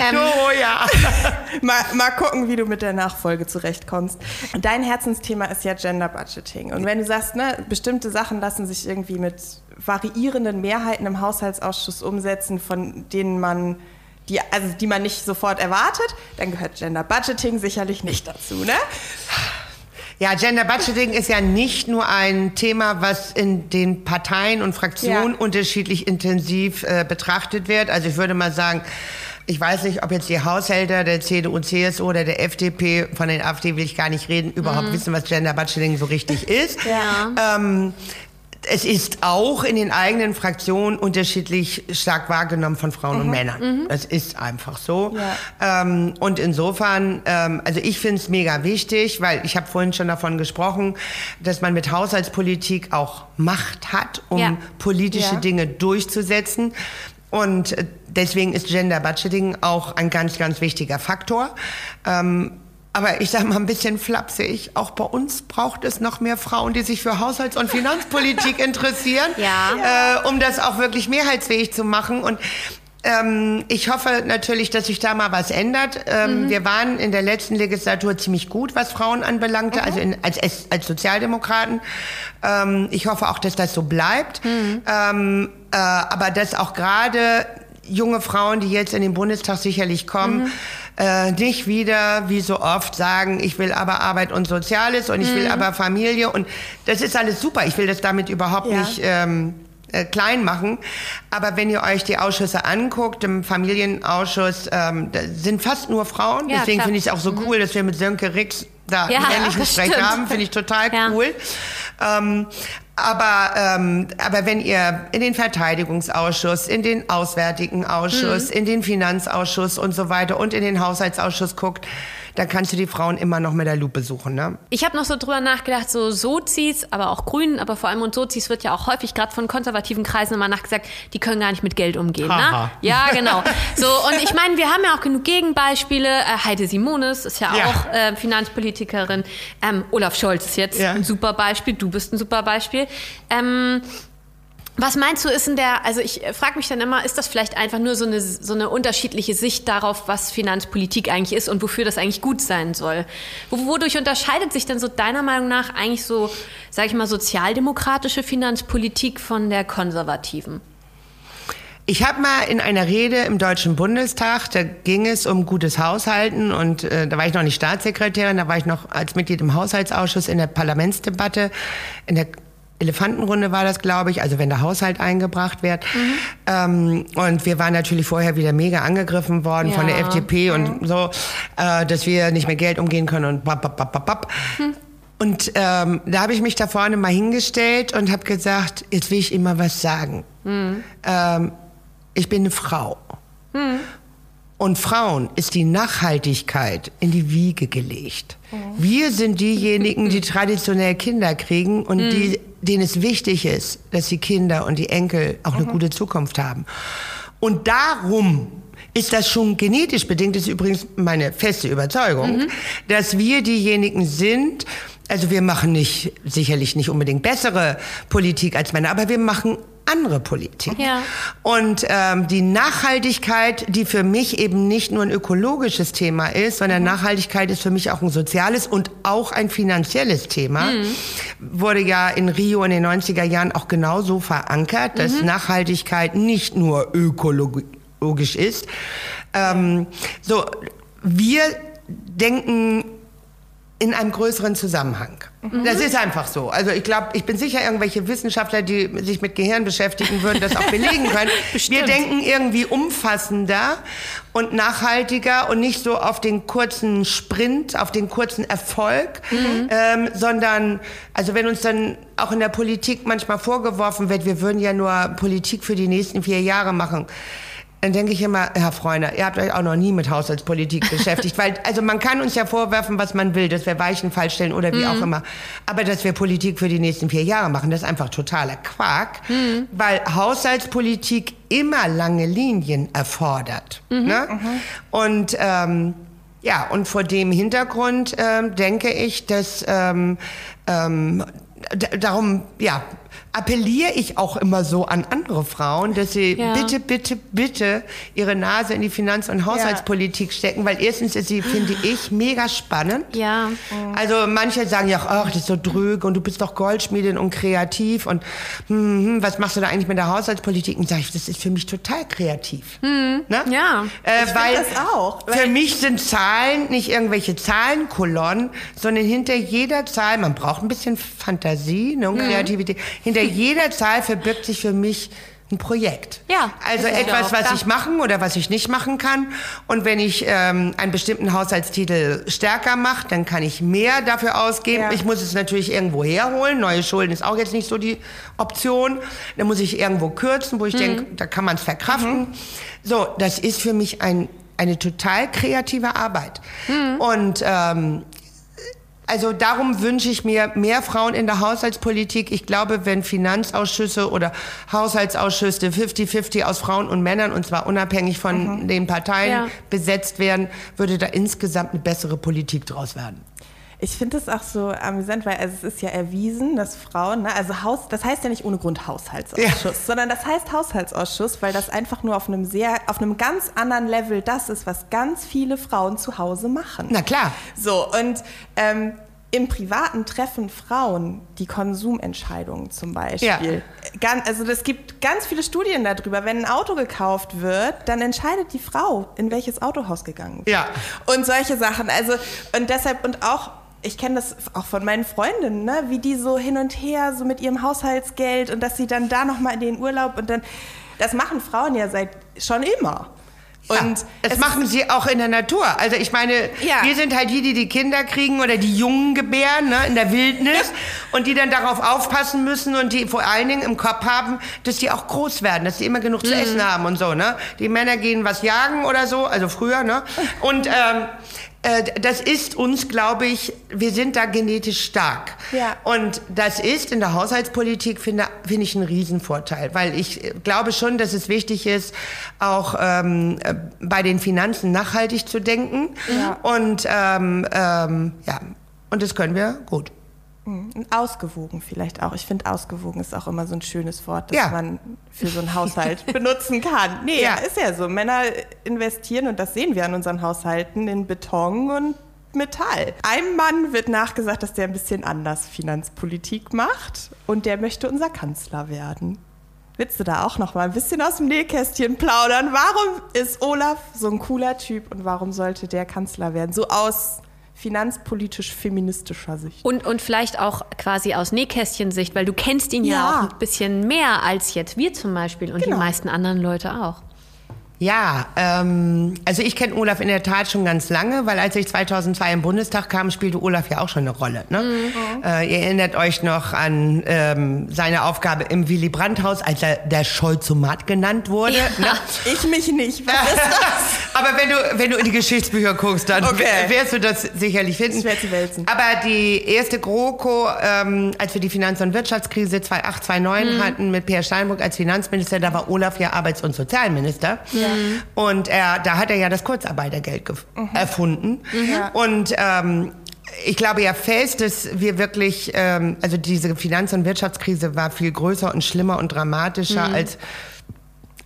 Ähm,
Oh ja.
mal, mal gucken, wie du mit der Nachfolge zurechtkommst. Dein Herzensthema ist ja Gender Budgeting. Und wenn du sagst, ne, bestimmte Sachen lassen sich irgendwie mit variierenden Mehrheiten im Haushaltsausschuss umsetzen, von denen man die, also die man nicht sofort erwartet, dann gehört Gender Budgeting sicherlich nicht dazu, ne?
Ja, Gender Budgeting ist ja nicht nur ein Thema, was in den Parteien und Fraktionen
Ja.
unterschiedlich intensiv äh, betrachtet wird. Also ich würde mal sagen, ich weiß nicht, ob jetzt die Haushälter der CDU, CSU oder der FDP, von den AfD will ich gar nicht reden, überhaupt wissen, was Gender Budgeting so richtig ist.
Ja.
Ähm, es ist auch in den eigenen Fraktionen unterschiedlich stark wahrgenommen von Frauen und Männern. Das ist einfach so. Ähm, und insofern, ähm, also ich finde es mega wichtig, weil ich habe vorhin schon davon gesprochen, dass man mit Haushaltspolitik auch Macht hat, um
Ja.
politische
Ja.
Dinge durchzusetzen. Und äh, deswegen ist Gender Budgeting auch ein ganz, ganz wichtiger Faktor. Ähm, aber ich sage mal ein bisschen flapsig, auch bei uns braucht es noch mehr Frauen, die sich für Haushalts- und Finanzpolitik interessieren,
Ja.
äh, um das auch wirklich mehrheitsfähig zu machen. Und ähm, ich hoffe natürlich, dass sich da mal was ändert. Ähm, Wir waren in der letzten Legislatur ziemlich gut, was Frauen anbelangte, also in, als, als Sozialdemokraten. Ähm, ich hoffe auch, dass das so bleibt. Ähm, äh, aber dass auch gerade junge Frauen, die jetzt in den Bundestag sicherlich kommen, äh, nicht wieder, wie so oft, sagen, ich will aber Arbeit und Soziales und ich will aber Familie. Und das ist alles super. Ich will das damit überhaupt
Ja.
nicht ähm, äh, klein machen. Aber wenn ihr euch die Ausschüsse anguckt, im Familienausschuss, ähm, da sind fast nur Frauen.
Ja,
Deswegen finde ich es auch so cool, dass wir mit Sönke Rix da
Ja,
einen ähnlichen Sprech haben. Finde ich total cool. Ähm, aber, ähm, aber wenn ihr in den Verteidigungsausschuss, in den Auswärtigen Ausschuss, in den Finanzausschuss und so weiter und in den Haushaltsausschuss guckt, dann kannst du die Frauen immer noch mit der Lupe suchen. Ne?
Ich habe noch so drüber nachgedacht, so Sozis, aber auch Grünen, aber vor allem und Sozis wird ja auch häufig gerade von konservativen Kreisen immer nachgesagt, die können gar nicht mit Geld umgehen. Ne? Ja, genau. So, und ich meine, wir haben ja auch genug Gegenbeispiele. Äh, Heide Simonis ist ja,
Ja.
auch äh, Finanzpolitikerin. Ähm, Olaf Scholz ist jetzt
Ja.
ein super Beispiel. Du bist ein super Beispiel. Ähm, was meinst du, ist in der, also ich frage mich dann immer, ist das vielleicht einfach nur so eine, so eine unterschiedliche Sicht darauf, was Finanzpolitik eigentlich ist und wofür das eigentlich gut sein soll? Wo- Wodurch unterscheidet sich denn so deiner Meinung nach eigentlich so, sag ich mal, sozialdemokratische Finanzpolitik von der konservativen?
Ich habe mal in einer Rede im Deutschen Bundestag, da ging es um gutes Haushalten und äh, da war ich noch nicht Staatssekretärin, da war ich noch als Mitglied im Haushaltsausschuss in der Parlamentsdebatte, in der Elefantenrunde war das, glaube ich, also wenn der Haushalt eingebracht wird. Ähm, und wir waren natürlich vorher wieder mega angegriffen worden von der
Ja.
FDP und so, äh, dass wir nicht mit Geld umgehen können und bap, bap, bap, bap, bap. Und ähm, da habe ich mich da vorne mal hingestellt und habe gesagt, jetzt will ich immer was sagen. Ähm, ich bin eine Frau. Und Frauen ist die Nachhaltigkeit in die Wiege gelegt. Wir sind diejenigen, die traditionell Kinder kriegen und die, denen es wichtig ist, dass die Kinder und die Enkel auch eine gute Zukunft haben. Und darum ist das schon genetisch bedingt, das ist übrigens meine feste Überzeugung, dass wir diejenigen sind, also wir machen nicht, sicherlich nicht unbedingt bessere Politik als Männer, aber wir machen andere Politik.
Ja.
Und ähm, die Nachhaltigkeit, die für mich eben nicht nur ein ökologisches Thema ist, sondern Nachhaltigkeit ist für mich auch ein soziales und auch ein finanzielles Thema, wurde ja in Rio in den 90er Jahren auch genauso verankert, dass Nachhaltigkeit nicht nur ökologisch ist. Ähm, so, wir denken in einem größeren Zusammenhang. Das ist einfach so. Also ich glaube, ich bin sicher, irgendwelche Wissenschaftler, die sich mit Gehirn beschäftigen, würden das auch belegen können. Wir denken irgendwie umfassender und nachhaltiger und nicht so auf den kurzen Sprint, auf den kurzen Erfolg, ähm, sondern, also wenn uns dann auch in der Politik manchmal vorgeworfen wird, wir würden ja nur Politik für die nächsten vier Jahre machen. Dann denke ich immer, Herr Freund, ihr habt euch auch noch nie mit Haushaltspolitik beschäftigt, weil also man kann uns ja vorwerfen, was man will, dass wir Weichen falsch stellen oder wie auch immer, aber dass wir Politik für die nächsten vier Jahre machen, das ist einfach totaler Quark, weil Haushaltspolitik immer lange Linien erfordert. Ne? Und ähm, ja, und vor dem Hintergrund ähm, denke ich, dass ähm, ähm, darum, ja, appelliere ich auch immer so an andere Frauen, dass sie ja. bitte, bitte, bitte ihre Nase in die Finanz- und Haushaltspolitik ja. stecken, weil erstens ist sie, finde ich, mega spannend.
Ja.
Also manche sagen ja auch, ach, das ist so dröge und du bist doch Goldschmiedin und kreativ und hm, hm, was machst du da eigentlich mit der Haushaltspolitik? Und sage ich, das ist für mich total kreativ.
Hm. Ne? Ja.
Äh, weil das auch. Weil für mich sind Zahlen nicht irgendwelche Zahlenkolonnen, sondern hinter jeder Zahl, man braucht ein bisschen Fantasie ne, und hm. Kreativität, hinter jeder Zahl verbirgt sich für mich ein Projekt.
Ja.
Also etwas, was ich machen oder was ich nicht machen kann. Und wenn ich ähm, einen bestimmten Haushaltstitel stärker mache, dann kann ich mehr dafür ausgeben. Ja. Ich muss es natürlich irgendwo herholen. Neue Schulden ist auch jetzt nicht so die Option. Dann muss ich irgendwo kürzen, wo ich mhm. denke, da kann man es verkraften. Mhm. So, das ist für mich ein eine total kreative Arbeit. Mhm. Und ähm, also darum wünsche ich mir mehr Frauen in der Haushaltspolitik. Ich glaube, wenn Finanzausschüsse oder Haushaltsausschüsse 50-50 aus Frauen und Männern, und zwar unabhängig von mhm. den Parteien, ja. besetzt werden, würde da insgesamt eine bessere Politik draus werden.
Ich finde es auch so amüsant, weil also es ist ja erwiesen, dass Frauen, ne, also Haus, das heißt ja nicht ohne Grund Haushaltsausschuss, ja. sondern das heißt Haushaltsausschuss, weil das einfach nur auf einem sehr, auf einem ganz anderen Level das ist, was ganz viele Frauen zu Hause machen.
Na klar.
So, und ähm, im Privaten treffen Frauen die Konsumentscheidungen zum Beispiel. Ja. Ganz, also es gibt ganz viele Studien darüber. Wenn ein Auto gekauft wird, dann entscheidet die Frau, in welches Autohaus gegangen wird.
Ja.
Und solche Sachen. Also und deshalb und auch ich kenne das auch von meinen Freundinnen, ne? wie die so hin und her so mit ihrem Haushaltsgeld und dass sie dann da noch mal in den Urlaub und dann das machen Frauen ja seit schon immer.
Ja, und das machen sie auch in der Natur. Also ich meine, ja. wir sind halt die, die die Kinder kriegen oder die Jungen gebären ne, in der Wildnis und die dann darauf aufpassen müssen und die vor allen Dingen im Kopf haben, dass die auch groß werden, dass die immer genug mhm. zu essen haben und so. Ne? Die Männer gehen was jagen oder so, also früher. Ne? Und ähm, äh, das ist uns, glaube ich, wir sind da genetisch stark. Ja. Und das ist in der Haushaltspolitik, finde find ich, ein Riesenvorteil, weil ich äh, glaube schon, dass es wichtig ist, auch ähm, äh, bei den Finanzen nachhaltig zu denken. Ja. Und ähm, ähm, ja, und das können wir gut.
Mhm. Ausgewogen vielleicht auch. Ich finde, ausgewogen ist auch immer so ein schönes Wort, das ja. man für so einen Haushalt benutzen kann. Nee, ja. ist ja so. Männer investieren, und das sehen wir an unseren Haushalten, in Beton und Metall. Einem Mann wird nachgesagt, dass der ein bisschen anders Finanzpolitik macht und der möchte unser Kanzler werden. Willst du da auch noch mal ein bisschen aus dem Nähkästchen plaudern? Warum ist Olaf so ein cooler Typ und warum sollte der Kanzler werden? So aus finanzpolitisch-feministischer Sicht.
Und, und vielleicht auch quasi aus Nähkästchen-Sicht, weil du kennst ihn ja. ja. auch ein bisschen mehr als jetzt wir zum Beispiel und genau. die meisten anderen Leute auch.
Ja, ähm, also ich kenne Olaf in der Tat schon ganz lange, weil als ich 2002 im Bundestag kam, spielte Olaf ja auch schon eine Rolle. Ne? Mhm. Äh, ihr erinnert euch noch an ähm, seine Aufgabe im Willy Brandt-Haus, als er der Scholzomat genannt wurde. Ja. Ne?
Ich mich nicht. Was ist das?
Aber wenn du, wenn du in die Geschichtsbücher guckst, dann okay. wirst du das sicherlich finden.
Schwer zu wälzen.
Aber die erste GroKo, ähm, als wir die Finanz- und Wirtschaftskrise 2008, 2009 mhm. hatten mit Peer Steinbrück als Finanzminister, da war Olaf ja Arbeits- und Sozialminister. Ja. Mhm. Und er, da hat er ja das Kurzarbeitergeld mhm. erfunden. Mhm. Und ähm, ich glaube ja fest, dass wir wirklich, ähm, also diese Finanz- und Wirtschaftskrise war viel größer und schlimmer und dramatischer, mhm. als,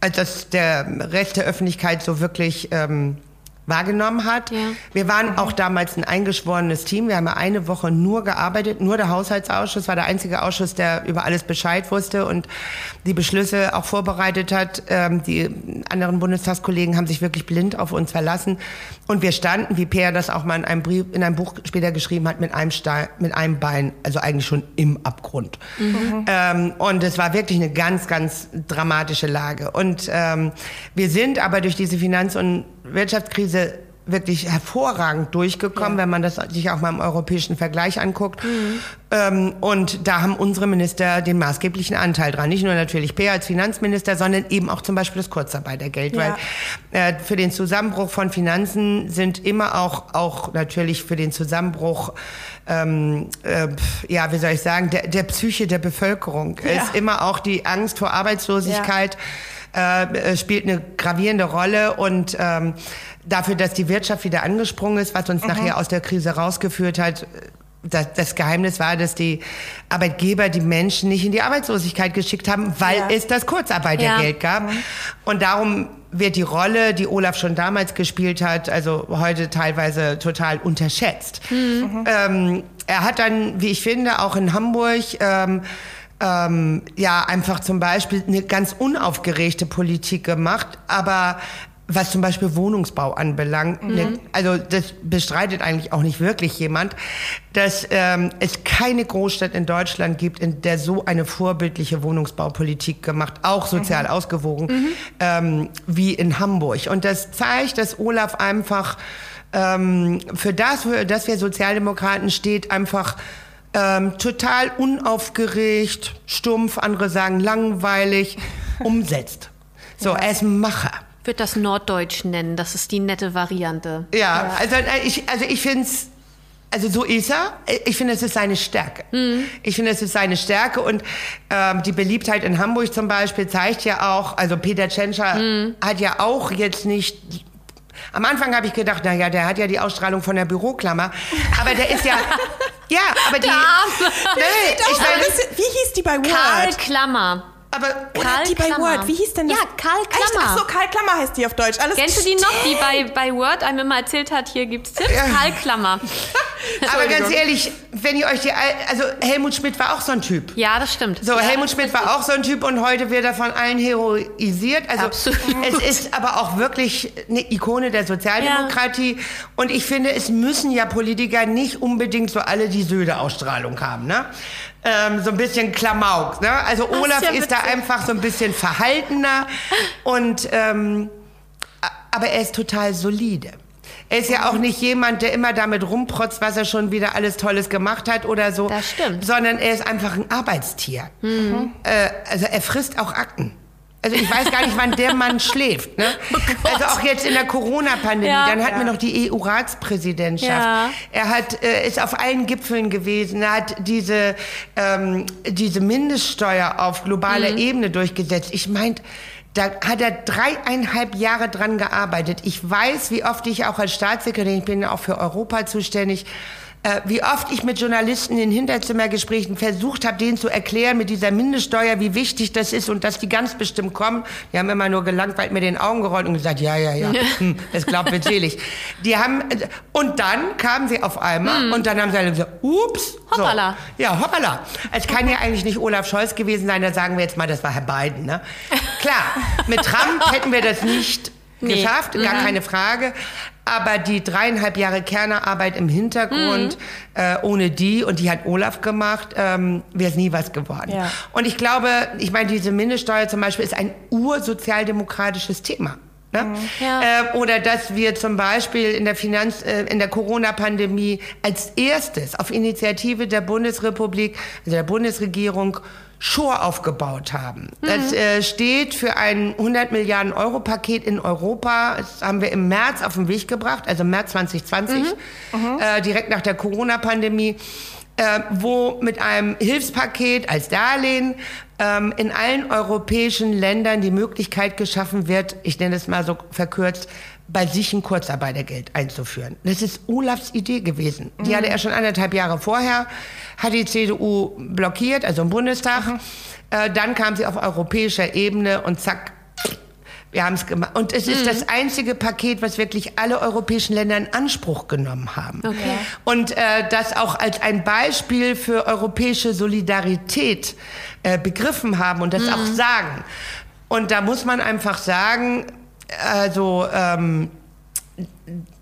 als das der Rest der Öffentlichkeit so wirklich ähm, wahrgenommen hat. Ja. Wir waren auch damals ein eingeschworenes Team. Wir haben eine Woche nur gearbeitet. Nur der Haushaltsausschuss war der einzige Ausschuss, der über alles Bescheid wusste und die Beschlüsse auch vorbereitet hat. Ähm, die anderen Bundestagskollegen haben sich wirklich blind auf uns verlassen. Und wir standen, wie Peer das auch mal in einem, Brief, in einem Buch später geschrieben hat, mit einem, Stein, mit einem Bein, also eigentlich schon im Abgrund. Mhm. Ähm, und es war wirklich eine ganz, ganz dramatische Lage. Und ähm, wir sind aber durch diese Finanz- und Wirtschaftskrise wirklich hervorragend durchgekommen, ja. wenn man das sich auch mal im europäischen Vergleich anguckt. Mhm. Ähm, und da haben unsere Minister den maßgeblichen Anteil dran. Nicht nur natürlich Peer als Finanzminister, sondern eben auch zum Beispiel das Kurzarbeitergeld. Ja. Weil äh, für den Zusammenbruch von Finanzen sind immer auch, auch natürlich für den Zusammenbruch ähm, äh, ja, wie soll ich sagen, der, der Psyche der Bevölkerung ja. ist immer auch die Angst vor Arbeitslosigkeit. Ja äh, spielt eine gravierende Rolle und ähm, dafür, dass die Wirtschaft wieder angesprungen ist, was uns mhm. nachher aus der Krise rausgeführt hat, das, das Geheimnis war, dass die Arbeitgeber die Menschen nicht in die Arbeitslosigkeit geschickt haben, weil ja. es das Kurzarbeitergeld ja. gab. Mhm. Und darum wird die Rolle, die Olaf schon damals gespielt hat, also heute teilweise total unterschätzt. Mhm. Ähm, er hat dann, wie ich finde, auch in Hamburg ähm, ähm, ja einfach zum Beispiel eine ganz unaufgeregte Politik gemacht, aber was zum Beispiel Wohnungsbau anbelangt, mhm. ne, also das bestreitet eigentlich auch nicht wirklich jemand, dass ähm, es keine Großstadt in Deutschland gibt, in der so eine vorbildliche Wohnungsbaupolitik gemacht, auch sozial mhm. ausgewogen, mhm. Ähm, wie in Hamburg. Und das zeigt, dass Olaf einfach ähm, für das, für das wir Sozialdemokraten steht, einfach ähm, total unaufgeregt, stumpf, andere sagen langweilig, umsetzt. So, ja. er ist ein Macher
würde das Norddeutsch nennen. Das ist die nette Variante.
Ja, ja. also äh, ich, also ich finde es, also so ist er. Ich finde, es ist seine Stärke. Mhm. Ich finde, es ist seine Stärke und ähm, die Beliebtheit in Hamburg zum Beispiel zeigt ja auch, also Peter Tschentscher mhm. hat ja auch jetzt nicht am Anfang habe ich gedacht, na ja, der hat ja die Ausstrahlung von der Büroklammer, aber der ist ja ja, aber die
nee, ich meine, wie hieß die bei Word?
Karl Klammer.
Aber Karl die Klammer. bei Word, wie hieß denn das?
Ja, Karl Klammer.
Ach so, Karl Klammer heißt die auf Deutsch. Alles
Kennst du die noch, die bei, bei Word einem immer erzählt hat, hier gibt's Tipps? Ja. Karl Klammer.
Aber ganz ehrlich, wenn ihr euch die, also Helmut Schmidt war auch so ein Typ.
Ja, das stimmt.
So,
ja,
Helmut Schmidt war auch so ein Typ und heute wird er von allen heroisiert. Also
Absolut.
es ist aber auch wirklich eine Ikone der Sozialdemokratie. Ja. Und ich finde, es müssen ja Politiker nicht unbedingt so alle die Söde-Ausstrahlung haben, ne? Ähm, so ein bisschen Klamauk. Ne? Also Olaf ist, ja ist da einfach so ein bisschen verhaltener und ähm, aber er ist total solide. Er ist ja auch nicht jemand, der immer damit rumprotzt, was er schon wieder alles Tolles gemacht hat oder so.
Das stimmt.
Sondern er ist einfach ein Arbeitstier. Mhm. Äh, also er frisst auch Akten. Also ich weiß gar nicht, wann der Mann schläft. Ne? Oh also auch jetzt in der Corona-Pandemie. Ja, dann hatten ja. wir noch die EU-Ratspräsidentschaft. Ja. Er hat, äh, ist auf allen Gipfeln gewesen. Er hat diese, ähm, diese Mindeststeuer auf globaler mhm. Ebene durchgesetzt. Ich meinte, da hat er dreieinhalb Jahre dran gearbeitet. Ich weiß, wie oft ich auch als Staatssekretär, ich bin auch für Europa zuständig, äh, wie oft ich mit Journalisten in Hinterzimmergesprächen versucht habe, denen zu erklären mit dieser Mindeststeuer, wie wichtig das ist und dass die ganz bestimmt kommen. Die haben immer nur gelangweilt mit den Augen gerollt und gesagt, ja, ja, ja, hm, das glaubt mir selig. Die haben, und dann kamen sie auf einmal hm. und dann haben sie alle gesagt, ups.
Hoppala.
So. Ja, hoppala. Es kann ja eigentlich nicht Olaf Scholz gewesen sein, da sagen wir jetzt mal, das war Herr Biden. Ne? Klar, mit Trump hätten wir das nicht nee. geschafft, gar mhm. keine Frage. Aber die dreieinhalb Jahre Kernerarbeit im Hintergrund, mhm. äh, ohne die, und die hat Olaf gemacht, ähm, wäre es nie was geworden. Ja. Und ich glaube, ich meine, diese Mindeststeuer zum Beispiel ist ein ursozialdemokratisches Thema. Ne? Mhm. Ja. Äh, oder dass wir zum Beispiel in der Finanz, äh, in der Corona-Pandemie als erstes auf Initiative der Bundesrepublik, also der Bundesregierung, Shore aufgebaut haben. Mhm. Das äh, steht für ein 100 Milliarden Euro Paket in Europa. Das haben wir im März auf den Weg gebracht, also März 2020, mhm. Mhm. Äh, direkt nach der Corona-Pandemie. Äh, wo mit einem Hilfspaket als Darlehen ähm, in allen europäischen Ländern die Möglichkeit geschaffen wird, ich nenne es mal so verkürzt, bei sich ein Kurzarbeitergeld einzuführen. Das ist Olafs Idee gewesen. Die mhm. hatte er schon anderthalb Jahre vorher, hat die CDU blockiert, also im Bundestag. Mhm. Äh, dann kam sie auf europäischer Ebene und zack, wir haben es gemacht. Und es ist mhm. das einzige Paket, was wirklich alle europäischen Länder in Anspruch genommen haben. Okay. Und äh, das auch als ein Beispiel für europäische Solidarität äh, begriffen haben und das mhm. auch sagen. Und da muss man einfach sagen, also ähm,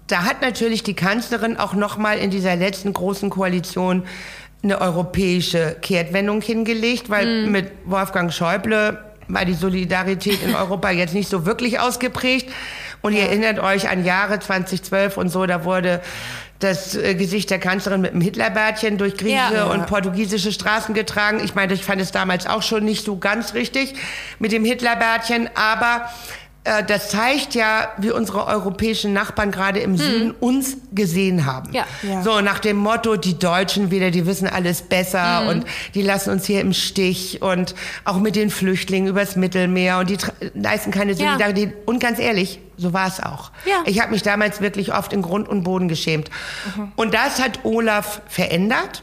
da hat natürlich die Kanzlerin auch noch mal in dieser letzten großen Koalition eine europäische Kehrtwendung hingelegt, weil mhm. mit Wolfgang Schäuble war die Solidarität in Europa jetzt nicht so wirklich ausgeprägt. Und ihr erinnert euch an Jahre 2012 und so, da wurde das äh, Gesicht der Kanzlerin mit dem Hitlerbärtchen durch griechische ja. und portugiesische Straßen getragen. Ich meine, ich fand es damals auch schon nicht so ganz richtig mit dem Hitlerbärtchen, aber das zeigt ja, wie unsere europäischen Nachbarn gerade im Süden uns gesehen haben.
Ja.
Ja.
So nach dem Motto, die Deutschen wieder, die wissen alles besser und die lassen uns hier im Stich und auch mit den Flüchtlingen übers Mittelmeer und die leisten keine
Ja.
Solidarität. Und ganz ehrlich, so war es auch.
Ja.
Ich habe mich damals wirklich oft in Grund und Boden geschämt. Und das hat Olaf verändert.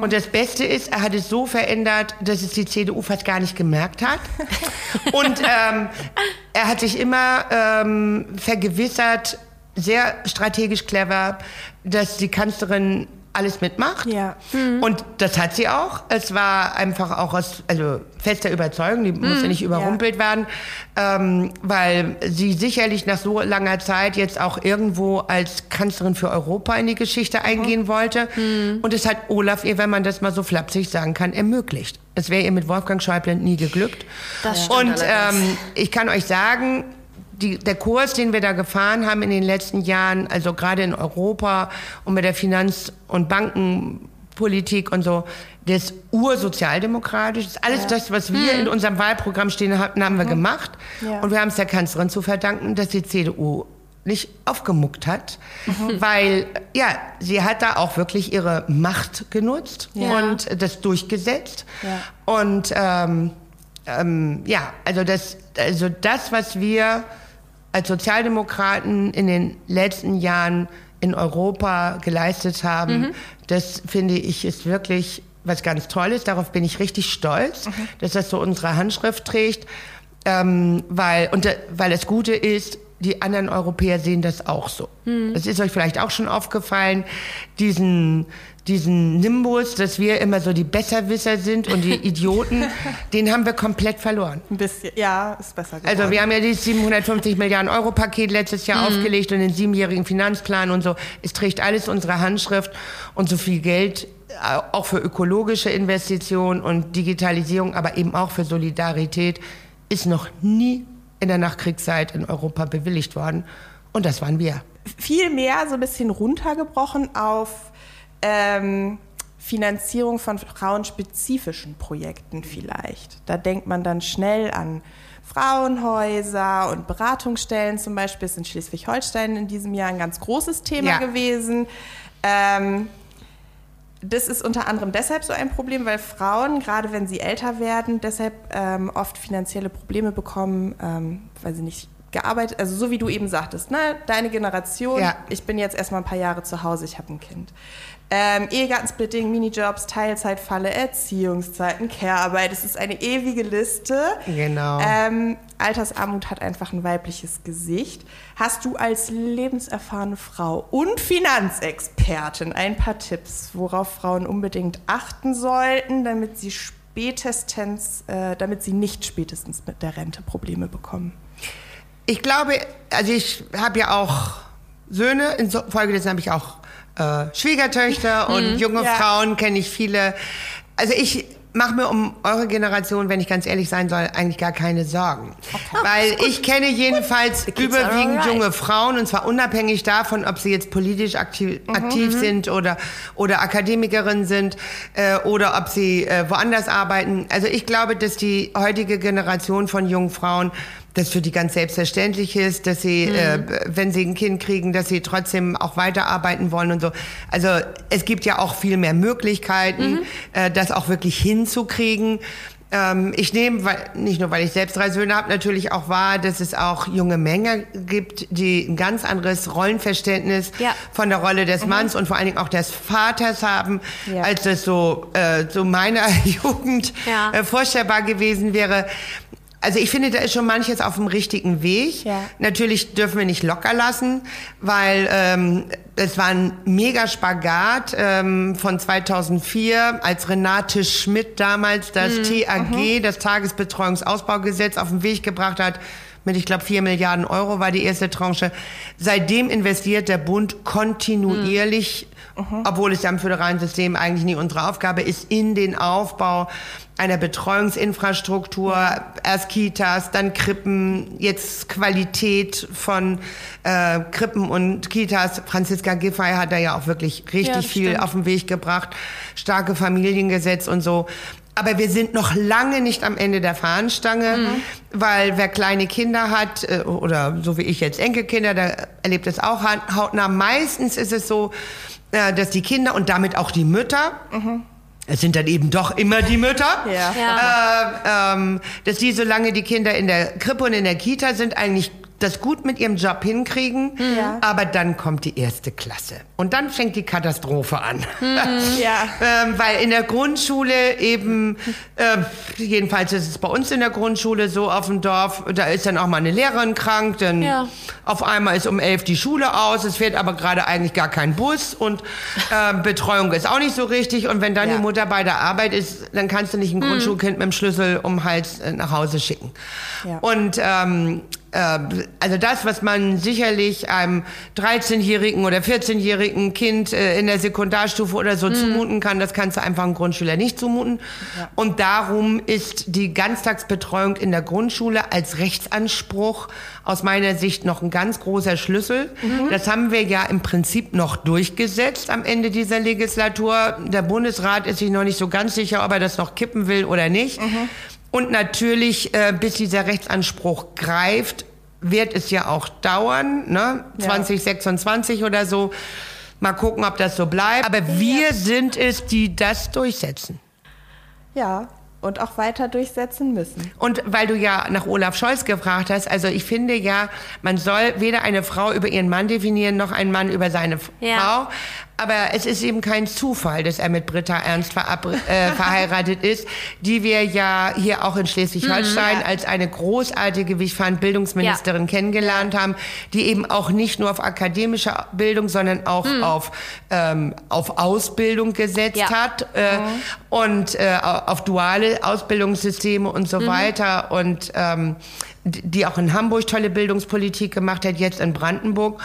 Und das Beste ist, er hat es so verändert, dass es die CDU fast gar nicht gemerkt hat. und ähm, er hat sich immer ähm, vergewissert, sehr strategisch clever, dass die Kanzlerin alles mitmacht.
Ja.
Und das hat sie auch. Es war einfach auch aus also fester Überzeugung, die musste nicht überrumpelt werden, ähm, weil sie sicherlich nach so langer Zeit jetzt auch irgendwo als Kanzlerin für Europa in die Geschichte eingehen wollte. Und es hat Olaf ihr, wenn man das mal so flapsig sagen kann, ermöglicht. Es wäre ihr mit Wolfgang Schäuble nie geglückt.
Das stimmt
Und ähm, ich kann euch sagen, die, der Kurs, den wir da gefahren haben in den letzten Jahren, also gerade in Europa und mit der Finanz- und Bankenpolitik und so, das ist ursozialdemokratisch. Alles das, was wir in unserem Wahlprogramm stehen hatten, haben wir gemacht.
Ja.
Und wir haben es der Kanzlerin zu verdanken, dass die CDU nicht aufgemuckt hat, weil ja, sie hat da auch wirklich ihre Macht genutzt
Ja.
und das durchgesetzt.
Ja.
Und ähm, ähm, ja, also das, also das, was wir als Sozialdemokraten in den letzten Jahren in Europa geleistet haben, das finde ich ist wirklich was ganz Tolles. Darauf bin ich richtig stolz, dass das so unsere Handschrift trägt, ähm, weil und äh, weil das Gute ist. Die anderen Europäer sehen das auch so. Das ist euch vielleicht auch schon aufgefallen, diesen, diesen Nimbus, dass wir immer so die Besserwisser sind und die Idioten, den haben wir komplett verloren.
Ein bisschen, ja, ist besser geworden.
Also wir haben ja dieses 750 Milliarden Euro Paket letztes Jahr aufgelegt und den siebenjährigen Finanzplan und so. Es trägt alles unsere Handschrift und so viel Geld äh, auch für ökologische Investitionen und Digitalisierung, aber eben auch für Solidarität ist noch nie in der Nachkriegszeit in Europa bewilligt worden. Und das waren wir.
viel mehr so ein bisschen runtergebrochen auf ähm, Finanzierung von frauenspezifischen Projekten vielleicht. Da denkt man dann schnell an Frauenhäuser und Beratungsstellen zum Beispiel. Ist in Schleswig-Holstein in diesem Jahr ein ganz großes Thema
Ja.
gewesen. Ähm, das ist unter anderem deshalb so ein Problem, weil Frauen, gerade wenn sie älter werden, deshalb ähm, oft finanzielle Probleme bekommen, ähm, weil sie nicht gearbeitet, also so wie du eben sagtest, ne, deine Generation,
Ja.
ich bin jetzt erstmal ein paar Jahre zu Hause, ich habe ein Kind. Ähm, Ehegattensplitting, Minijobs, Teilzeitfalle, Erziehungszeiten, Care-Arbeit, es ist eine ewige Liste.
Genau.
Ähm, Altersarmut hat einfach ein weibliches Gesicht. Hast du als lebenserfahrene Frau und Finanzexpertin ein paar Tipps, worauf Frauen unbedingt achten sollten, damit sie spätestens, äh, damit sie nicht spätestens mit der Rente Probleme bekommen?
Ich glaube, also ich habe ja auch Söhne, infolgedessen habe ich auch äh, Schwiegertöchter und junge
Ja.
Frauen kenne ich viele. Also ich mache mir um eure Generation, wenn ich ganz ehrlich sein soll, eigentlich gar keine Sorgen. Weil ich kenne jedenfalls überwiegend
alright.
junge Frauen und zwar unabhängig davon, ob sie jetzt politisch aktiv, aktiv sind oder, oder Akademikerinnen sind äh, oder ob sie äh, woanders arbeiten. Also ich glaube, dass die heutige Generation von jungen Frauen das für die ganz selbstverständlich ist, dass sie, äh, wenn sie ein Kind kriegen, dass sie trotzdem auch weiterarbeiten wollen und so. Also es gibt ja auch viel mehr Möglichkeiten, äh, das auch wirklich hinzukriegen. Ähm, ich nehme, weil, nicht nur weil ich selbst drei Söhne habe, natürlich auch wahr, dass es auch junge Männer gibt, die ein ganz anderes Rollenverständnis
Ja.
von der Rolle des Manns und vor allen Dingen auch des Vaters haben,
Ja.
als das so, äh, so meiner Jugend
Ja.
äh, vorstellbar gewesen wäre. Also ich finde, da ist schon manches auf dem richtigen Weg.
Ja.
Natürlich dürfen wir nicht locker lassen, weil ähm, es war ein mega Spagat ähm, von 2004, als Renate Schmidt damals das TAG, das Tagesbetreuungsausbaugesetz, auf den Weg gebracht hat. Mit, ich glaube, 4 Milliarden Euro war die erste Tranche. Seitdem investiert der Bund kontinuierlich, obwohl es ja im föderalen System eigentlich nie unsere Aufgabe ist, in den Aufbau einer Betreuungsinfrastruktur, erst Kitas, dann Krippen, jetzt Qualität von äh, Krippen und Kitas. Franziska Giffey hat da ja auch wirklich richtig
Ja,
viel
stimmt.
auf den Weg gebracht, starke Familiengesetz und so. Aber wir sind noch lange nicht am Ende der Fahnenstange, mhm. weil wer kleine Kinder hat, äh, oder so wie ich jetzt Enkelkinder, der erlebt es auch hautnah. Meistens ist es so, äh, dass die Kinder und damit auch die Mütter, mhm. Es sind dann eben doch immer die Mütter, ja. Ja. Äh, ähm, dass die, solange die Kinder in der Krippe und in der Kita sind, eigentlich das gut mit ihrem Job hinkriegen, ja. aber dann kommt die erste Klasse. Und dann fängt die Katastrophe an. Mhm. ja. ähm, weil in der Grundschule eben, äh, jedenfalls ist es bei uns in der Grundschule so auf dem Dorf, da ist dann auch mal eine Lehrerin krank, dann ja. auf einmal ist um elf die Schule aus, es fährt aber gerade eigentlich gar kein Bus und äh, Betreuung ist auch nicht so richtig. Und wenn dann ja. die Mutter bei der Arbeit ist, dann kannst du nicht ein mhm. Grundschulkind mit dem Schlüssel um Hals äh, nach Hause schicken. Und ähm, äh, also das, was man sicherlich einem 13-jährigen oder 14-jährigen Kind äh, in der Sekundarstufe oder so mhm. zumuten kann, das kannst du einfach einem Grundschüler nicht zumuten. Ja. Und darum ist die Ganztagsbetreuung in der Grundschule als Rechtsanspruch aus meiner Sicht noch ein ganz großer Schlüssel. Mhm. Das haben wir ja im Prinzip noch durchgesetzt am Ende dieser Legislatur. Der Bundesrat ist sich noch nicht so ganz sicher, ob er das noch kippen will oder nicht. Mhm. Und natürlich, äh, bis dieser Rechtsanspruch greift, wird es ja auch dauern, ne? Ja. 2026 oder so. Mal gucken, ob das so bleibt. Aber wir sind es, die das durchsetzen.
Ja, und auch weiter durchsetzen müssen.
Und weil du ja nach Olaf Scholz gefragt hast, also ich finde ja, man soll weder eine Frau über ihren Mann definieren, noch ein Mann über seine ja. Frau. Aber es ist eben kein Zufall, dass er mit Britta Ernst äh, verheiratet ist, die wir ja hier auch in Schleswig-Holstein mhm, ja. als eine großartige, wie ich fand, Bildungsministerin ja. kennengelernt haben, die eben auch nicht nur auf akademische Bildung, sondern auch mhm. auf, ähm, auf Ausbildung gesetzt ja. hat äh, mhm. und äh, auf duale Ausbildungssysteme und so mhm. weiter und ähm, die auch in Hamburg tolle Bildungspolitik gemacht hat, jetzt in Brandenburg.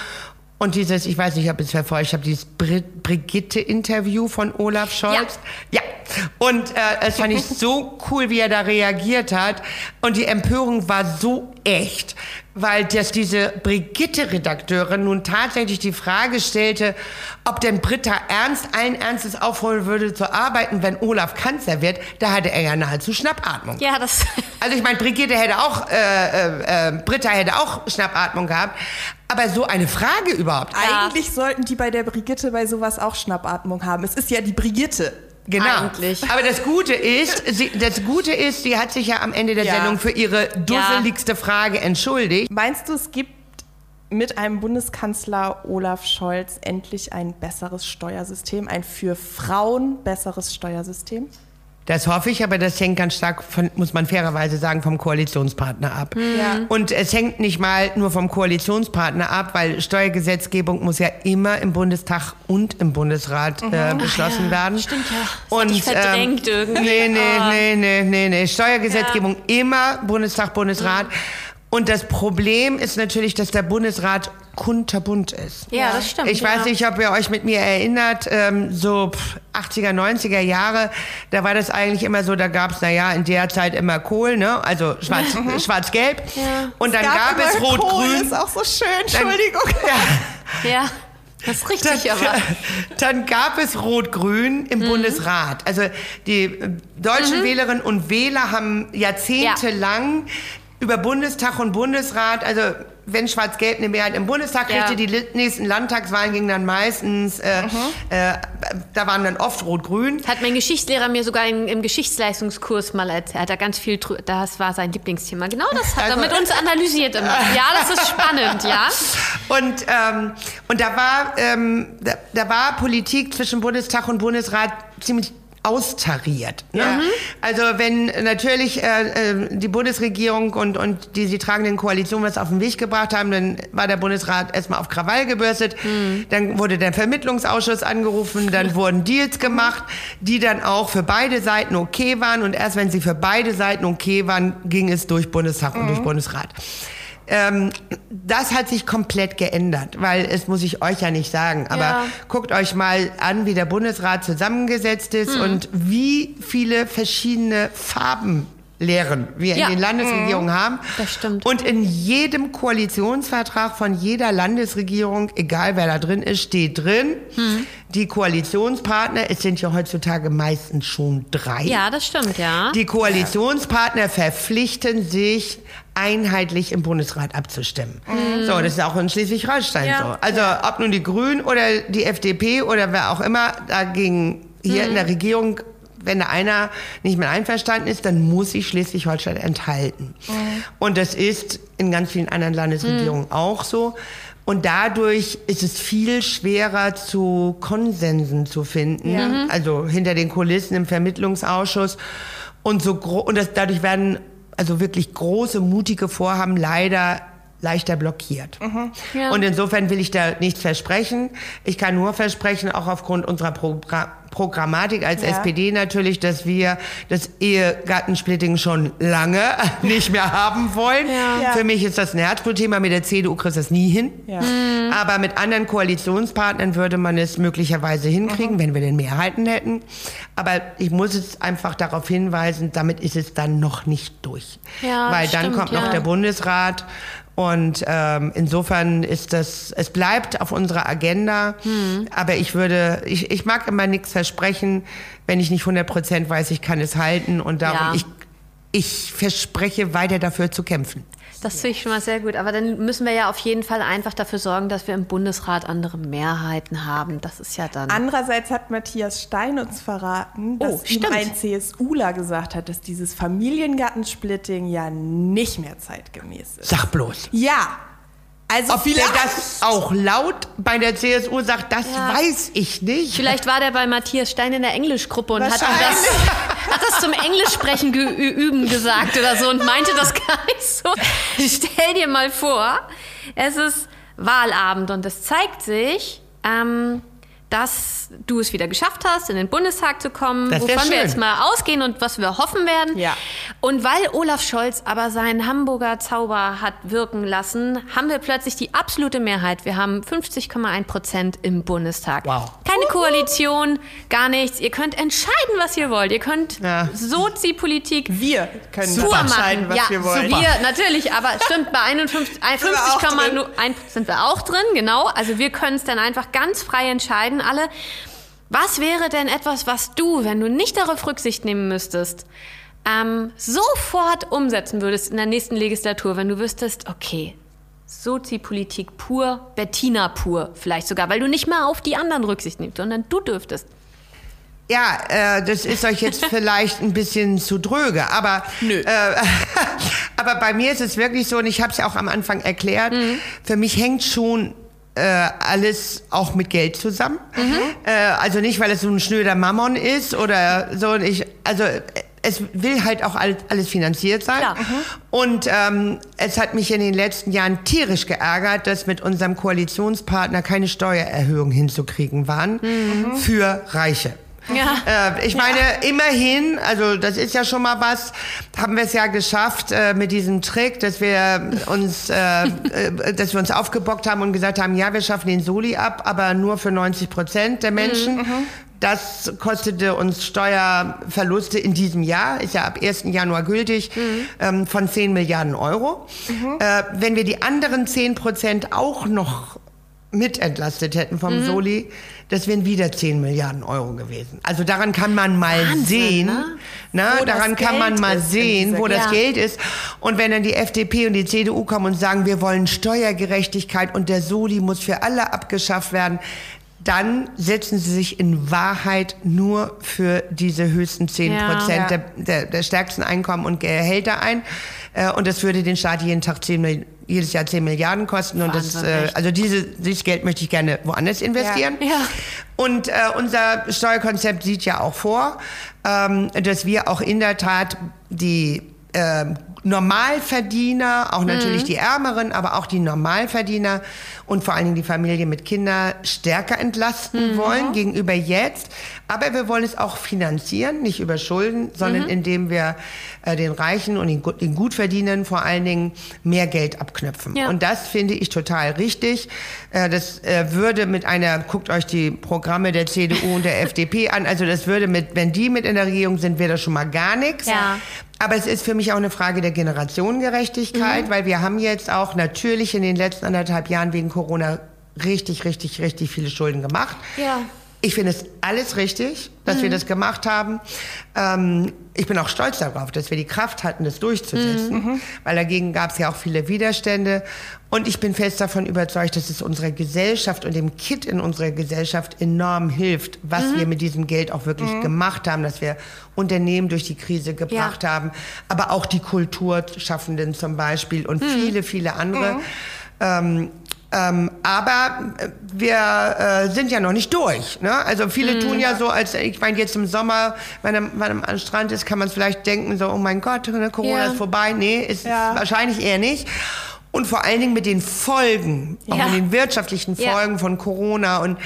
Und dieses, ich weiß nicht, ob es verfolgt, ich habe dieses Brigitte-Interview von Olaf Scholz. Ja. ja. Und äh, es fand ich so cool, wie er da reagiert hat. Und die Empörung war so echt, weil das diese Brigitte-Redakteurin nun tatsächlich die Frage stellte, ob denn Britta Ernst allen Ernstes aufholen würde zu arbeiten, wenn Olaf Kanzler wird. Da hatte er ja nahezu Schnappatmung.
Ja, das.
Also ich meine, Brigitte hätte auch, äh, äh, äh Britta hätte auch Schnappatmung gehabt. Aber so eine Frage überhaupt.
Eigentlich sollten die bei der Brigitte bei sowas auch Schnappatmung haben. Es ist ja die Brigitte.
Genau. Eigentlich. Aber das Gute ist, sie, das Gute ist, sie hat sich ja am Ende der ja. Sendung für ihre dusseligste ja. Frage entschuldigt.
Meinst du, es gibt mit einem Bundeskanzler Olaf Scholz endlich ein besseres Steuersystem, ein für Frauen besseres Steuersystem?
Das hoffe ich, aber das hängt ganz stark, von, muss man fairerweise sagen, vom Koalitionspartner ab. Mhm. Ja. Und es hängt nicht mal nur vom Koalitionspartner ab, weil Steuergesetzgebung muss ja immer im Bundestag und im Bundesrat mhm. äh, beschlossen ja, werden.
Stimmt ja. Das und ich verdrängt ähm, irgendwie.
Nee, nee, oh. nee, nee, nee, nee. Steuergesetzgebung ja. immer Bundestag, Bundesrat. Mhm. Und das Problem ist natürlich, dass der Bundesrat kunterbunt ist.
Ja, das stimmt.
Ich ja. weiß nicht, ob ihr euch mit mir erinnert, ähm, so 80er, 90er Jahre, da war das eigentlich immer so, da gab es, naja, in der Zeit immer Kohl, ne? also schwarz-gelb. Schwarz, ja. Und dann gab, gab es rot-grün.
ist auch so schön, Entschuldigung.
Dann, ja. ja. Das ist richtig, dann, aber.
Dann gab es Rot-Grün im mhm. Bundesrat. Also die äh, deutschen mhm. Wählerinnen und Wähler haben jahrzehntelang ja über Bundestag und Bundesrat, also wenn Schwarz-Gelb eine Mehrheit im Bundestag kriegte, ja. die nächsten Landtagswahlen gingen dann meistens, äh, mhm. äh, da waren dann oft Rot-Grün.
Hat mein Geschichtslehrer mir sogar im, im Geschichtsleistungskurs mal erzählt. Er da ganz viel, das war sein Lieblingsthema. Genau das hat also, er mit uns analysiert immer. Ja, das ist spannend, ja.
Und, ähm, und da war, ähm, da, da war Politik zwischen Bundestag und Bundesrat ziemlich austariert. Ne? Ja. Also wenn natürlich äh, äh, die Bundesregierung und, und die sie tragenden Koalitionen was auf den Weg gebracht haben, dann war der Bundesrat erstmal auf Krawall gebürstet. Mhm. Dann wurde der Vermittlungsausschuss angerufen, dann wurden Deals gemacht, die dann auch für beide Seiten okay waren. Und erst wenn sie für beide Seiten okay waren, ging es durch Bundestag mhm. und durch Bundesrat. Ähm, das hat sich komplett geändert, weil es muss ich euch ja nicht sagen. Aber ja. guckt euch mal an, wie der Bundesrat zusammengesetzt ist hm. und wie viele verschiedene Farben lehren wir ja. in den Landesregierungen mhm. haben.
Das stimmt.
Und in jedem Koalitionsvertrag von jeder Landesregierung, egal wer da drin ist, steht drin, mhm. Die Koalitionspartner, es sind ja heutzutage meistens schon drei.
Ja, das stimmt, ja.
Die Koalitionspartner verpflichten sich, einheitlich im Bundesrat abzustimmen. So, das ist auch in Schleswig-Holstein
Ja.
so. Also ob nun die Grünen oder die FDP oder wer auch immer dagegen hier in der Regierung, wenn da einer nicht mehr einverstanden ist, dann muss sich Schleswig-Holstein enthalten. Und das ist in ganz vielen anderen Landesregierungen auch so. Und dadurch ist es viel schwerer zu Konsensen zu finden. Also hinter den Kulissen im Vermittlungsausschuss. Und so und das, dadurch werden also wirklich große, mutige Vorhaben leider leichter blockiert.
Ja.
Und insofern will ich da nichts versprechen. Ich kann nur versprechen, auch aufgrund unserer Progra Programmatik als
Ja.
SPD natürlich, dass wir das Ehegattensplitting schon lange nicht mehr haben wollen.
Ja.
Für mich ist das ein Herzblutthema. Mit der CDU kriegt das nie hin.
Ja.
Aber mit anderen Koalitionspartnern würde man es möglicherweise hinkriegen, wenn wir denn Mehrheiten hätten. Aber ich muss es einfach darauf hinweisen, damit ist es dann noch nicht durch.
Ja,
Weil dann
stimmt,
kommt noch der Bundesrat. Und ähm, insofern ist das, es bleibt auf unserer Agenda.
Hm.
Aber ich würde, ich, ich mag immer nichts versprechen, wenn ich nicht 100 Prozent weiß, ich kann es halten. Und darum,
Ja.
ich, ich verspreche weiter dafür zu kämpfen.
Das finde ich schon mal sehr gut. Aber dann müssen wir ja auf jeden Fall einfach dafür sorgen, dass wir im Bundesrat andere Mehrheiten haben. Das ist ja dann.
Andererseits hat Matthias Stein uns verraten, dass
Oh,
ihm ein CSUler gesagt hat, dass dieses Familiengattensplitting ja nicht mehr zeitgemäß ist.
Sag bloß.
Ja, also
Ob der
vielleicht.
das auch laut bei der CSU sagt, das
Ja.
weiß ich nicht.
Vielleicht war der bei Matthias Stein in der Englischgruppe und hat ihm das, hat das zum Englischsprechen geüben gesagt oder so und meinte das gar nicht so. Stell dir mal vor, es ist Wahlabend und es zeigt sich, ähm, dass du es wieder geschafft hast, in den Bundestag zu kommen,
Das
wovon wir jetzt mal ausgehen und was wir hoffen werden.
Ja.
Und weil Olaf Scholz aber seinen Hamburger Zauber hat wirken lassen, haben wir plötzlich die absolute Mehrheit. Wir haben 50,1 Prozent im Bundestag.
Wow.
Keine Koalition, gar nichts. Ihr könnt entscheiden, was ihr wollt. Ihr könnt
Ja.
Sozi-Politik
wir können
pur
entscheiden,
machen.
was
ja,
wir wollen.
Wir, natürlich, aber stimmt, bei 51,
wir auch
50,1 sind wir auch drin, genau. Also wir können es dann einfach ganz frei entscheiden, alle. Was wäre denn etwas, was du, wenn du nicht darauf Rücksicht nehmen müsstest, ähm, sofort umsetzen würdest in der nächsten Legislatur, wenn du wüsstest, okay, Sozi-Politik pur, Bettina pur, vielleicht sogar, weil du nicht mal auf die anderen Rücksicht nimmst, sondern du dürftest.
Ja, äh, das ist euch jetzt vielleicht ein bisschen zu dröge, aber Äh, aber bei mir ist es wirklich so, und ich habe es ja auch am Anfang erklärt, für mich hängt schon äh, alles auch mit Geld zusammen. Äh, also nicht, weil es so ein schnöder Mammon ist oder so. Ich, also äh, es will halt auch alles, alles finanziert sein.
Klar.
Und ähm, es hat mich in den letzten Jahren tierisch geärgert, dass mit unserem Koalitionspartner keine Steuererhöhung hinzukriegen waren für Reiche.
Ja.
Äh, ich meine, immerhin, also das ist ja schon mal was, haben wir es ja geschafft äh, mit diesem Trick, dass wir uns, äh, äh, dass wir uns aufgebockt haben und gesagt haben, ja, wir schaffen den Soli ab, aber nur für 90 Prozent der Menschen. Das kostete uns Steuerverluste in diesem Jahr, ist ja ab 1. Januar gültig, ähm, von 10 Milliarden Euro. Äh, wenn wir die anderen 10 Prozent auch noch mit entlastet hätten vom
Mhm.
Soli, das wären wieder 10 Milliarden Euro gewesen. Also daran kann man mal sehen, ne?
Wo das
daran kann man
Geld
mal
ist in
sehen, wo das
Ja.
Geld ist. Und wenn dann die FDP und die CDU kommen und sagen, wir wollen Steuergerechtigkeit und der Soli muss für alle abgeschafft werden, dann setzen sie sich in Wahrheit nur für diese höchsten 10
Ja.
Prozent
Ja.
der, der, der stärksten Einkommen und Gehälter ein. Äh, Und das würde den Staat jeden Tag 10, Mil- jedes Jahr 10 Milliarden kosten. Und das, äh, also diese, dieses Geld möchte ich gerne woanders investieren.
Ja. Ja.
Und äh, unser Steuerkonzept sieht ja auch vor, ähm, dass wir auch in der Tat die ähm, Normalverdiener, auch natürlich die Ärmeren, aber auch die Normalverdiener und vor allen Dingen die Familie mit Kindern stärker entlasten wollen gegenüber jetzt. Aber wir wollen es auch finanzieren, nicht über Schulden, sondern indem wir äh, den Reichen und den, den Gutverdienern vor allen Dingen mehr Geld abknöpfen.
Ja.
Und das finde ich total richtig. Äh, Das äh, würde mit einer, guckt euch die Programme der CDU und der FDP an, also das würde mit, wenn die mit in der Regierung sind, wäre das schon mal gar nichts.
Ja.
Aber es ist für mich auch eine Frage der Generationengerechtigkeit, weil wir haben jetzt auch natürlich in den letzten anderthalb Jahren wegen Corona richtig, richtig, richtig viele Schulden gemacht.
Ja.
Ich finde es alles richtig, dass
Mhm.
wir das gemacht haben. Ähm, ich bin auch stolz darauf, dass wir die Kraft hatten, das durchzusetzen,
Mhm.
weil dagegen gab es ja auch viele Widerstände. Und ich bin fest davon überzeugt, dass es unserer Gesellschaft und dem Kit in unserer Gesellschaft enorm hilft, was
Mhm.
wir mit diesem Geld auch wirklich gemacht haben, dass wir Unternehmen durch die Krise gebracht haben, aber auch die Kulturschaffenden zum Beispiel und viele, viele andere. Ähm, ähm, aber äh, wir äh, sind ja noch nicht durch. Ne? Also viele tun ja so, als ich meine jetzt im Sommer, wenn man, am Strand ist, kann man vielleicht denken so, oh mein Gott, ne, Corona
Ja.
ist vorbei. Nee, ist
Ja.
wahrscheinlich eher nicht. Und vor allen Dingen mit den Folgen, auch
Ja.
mit den wirtschaftlichen. Folgen von Corona. Und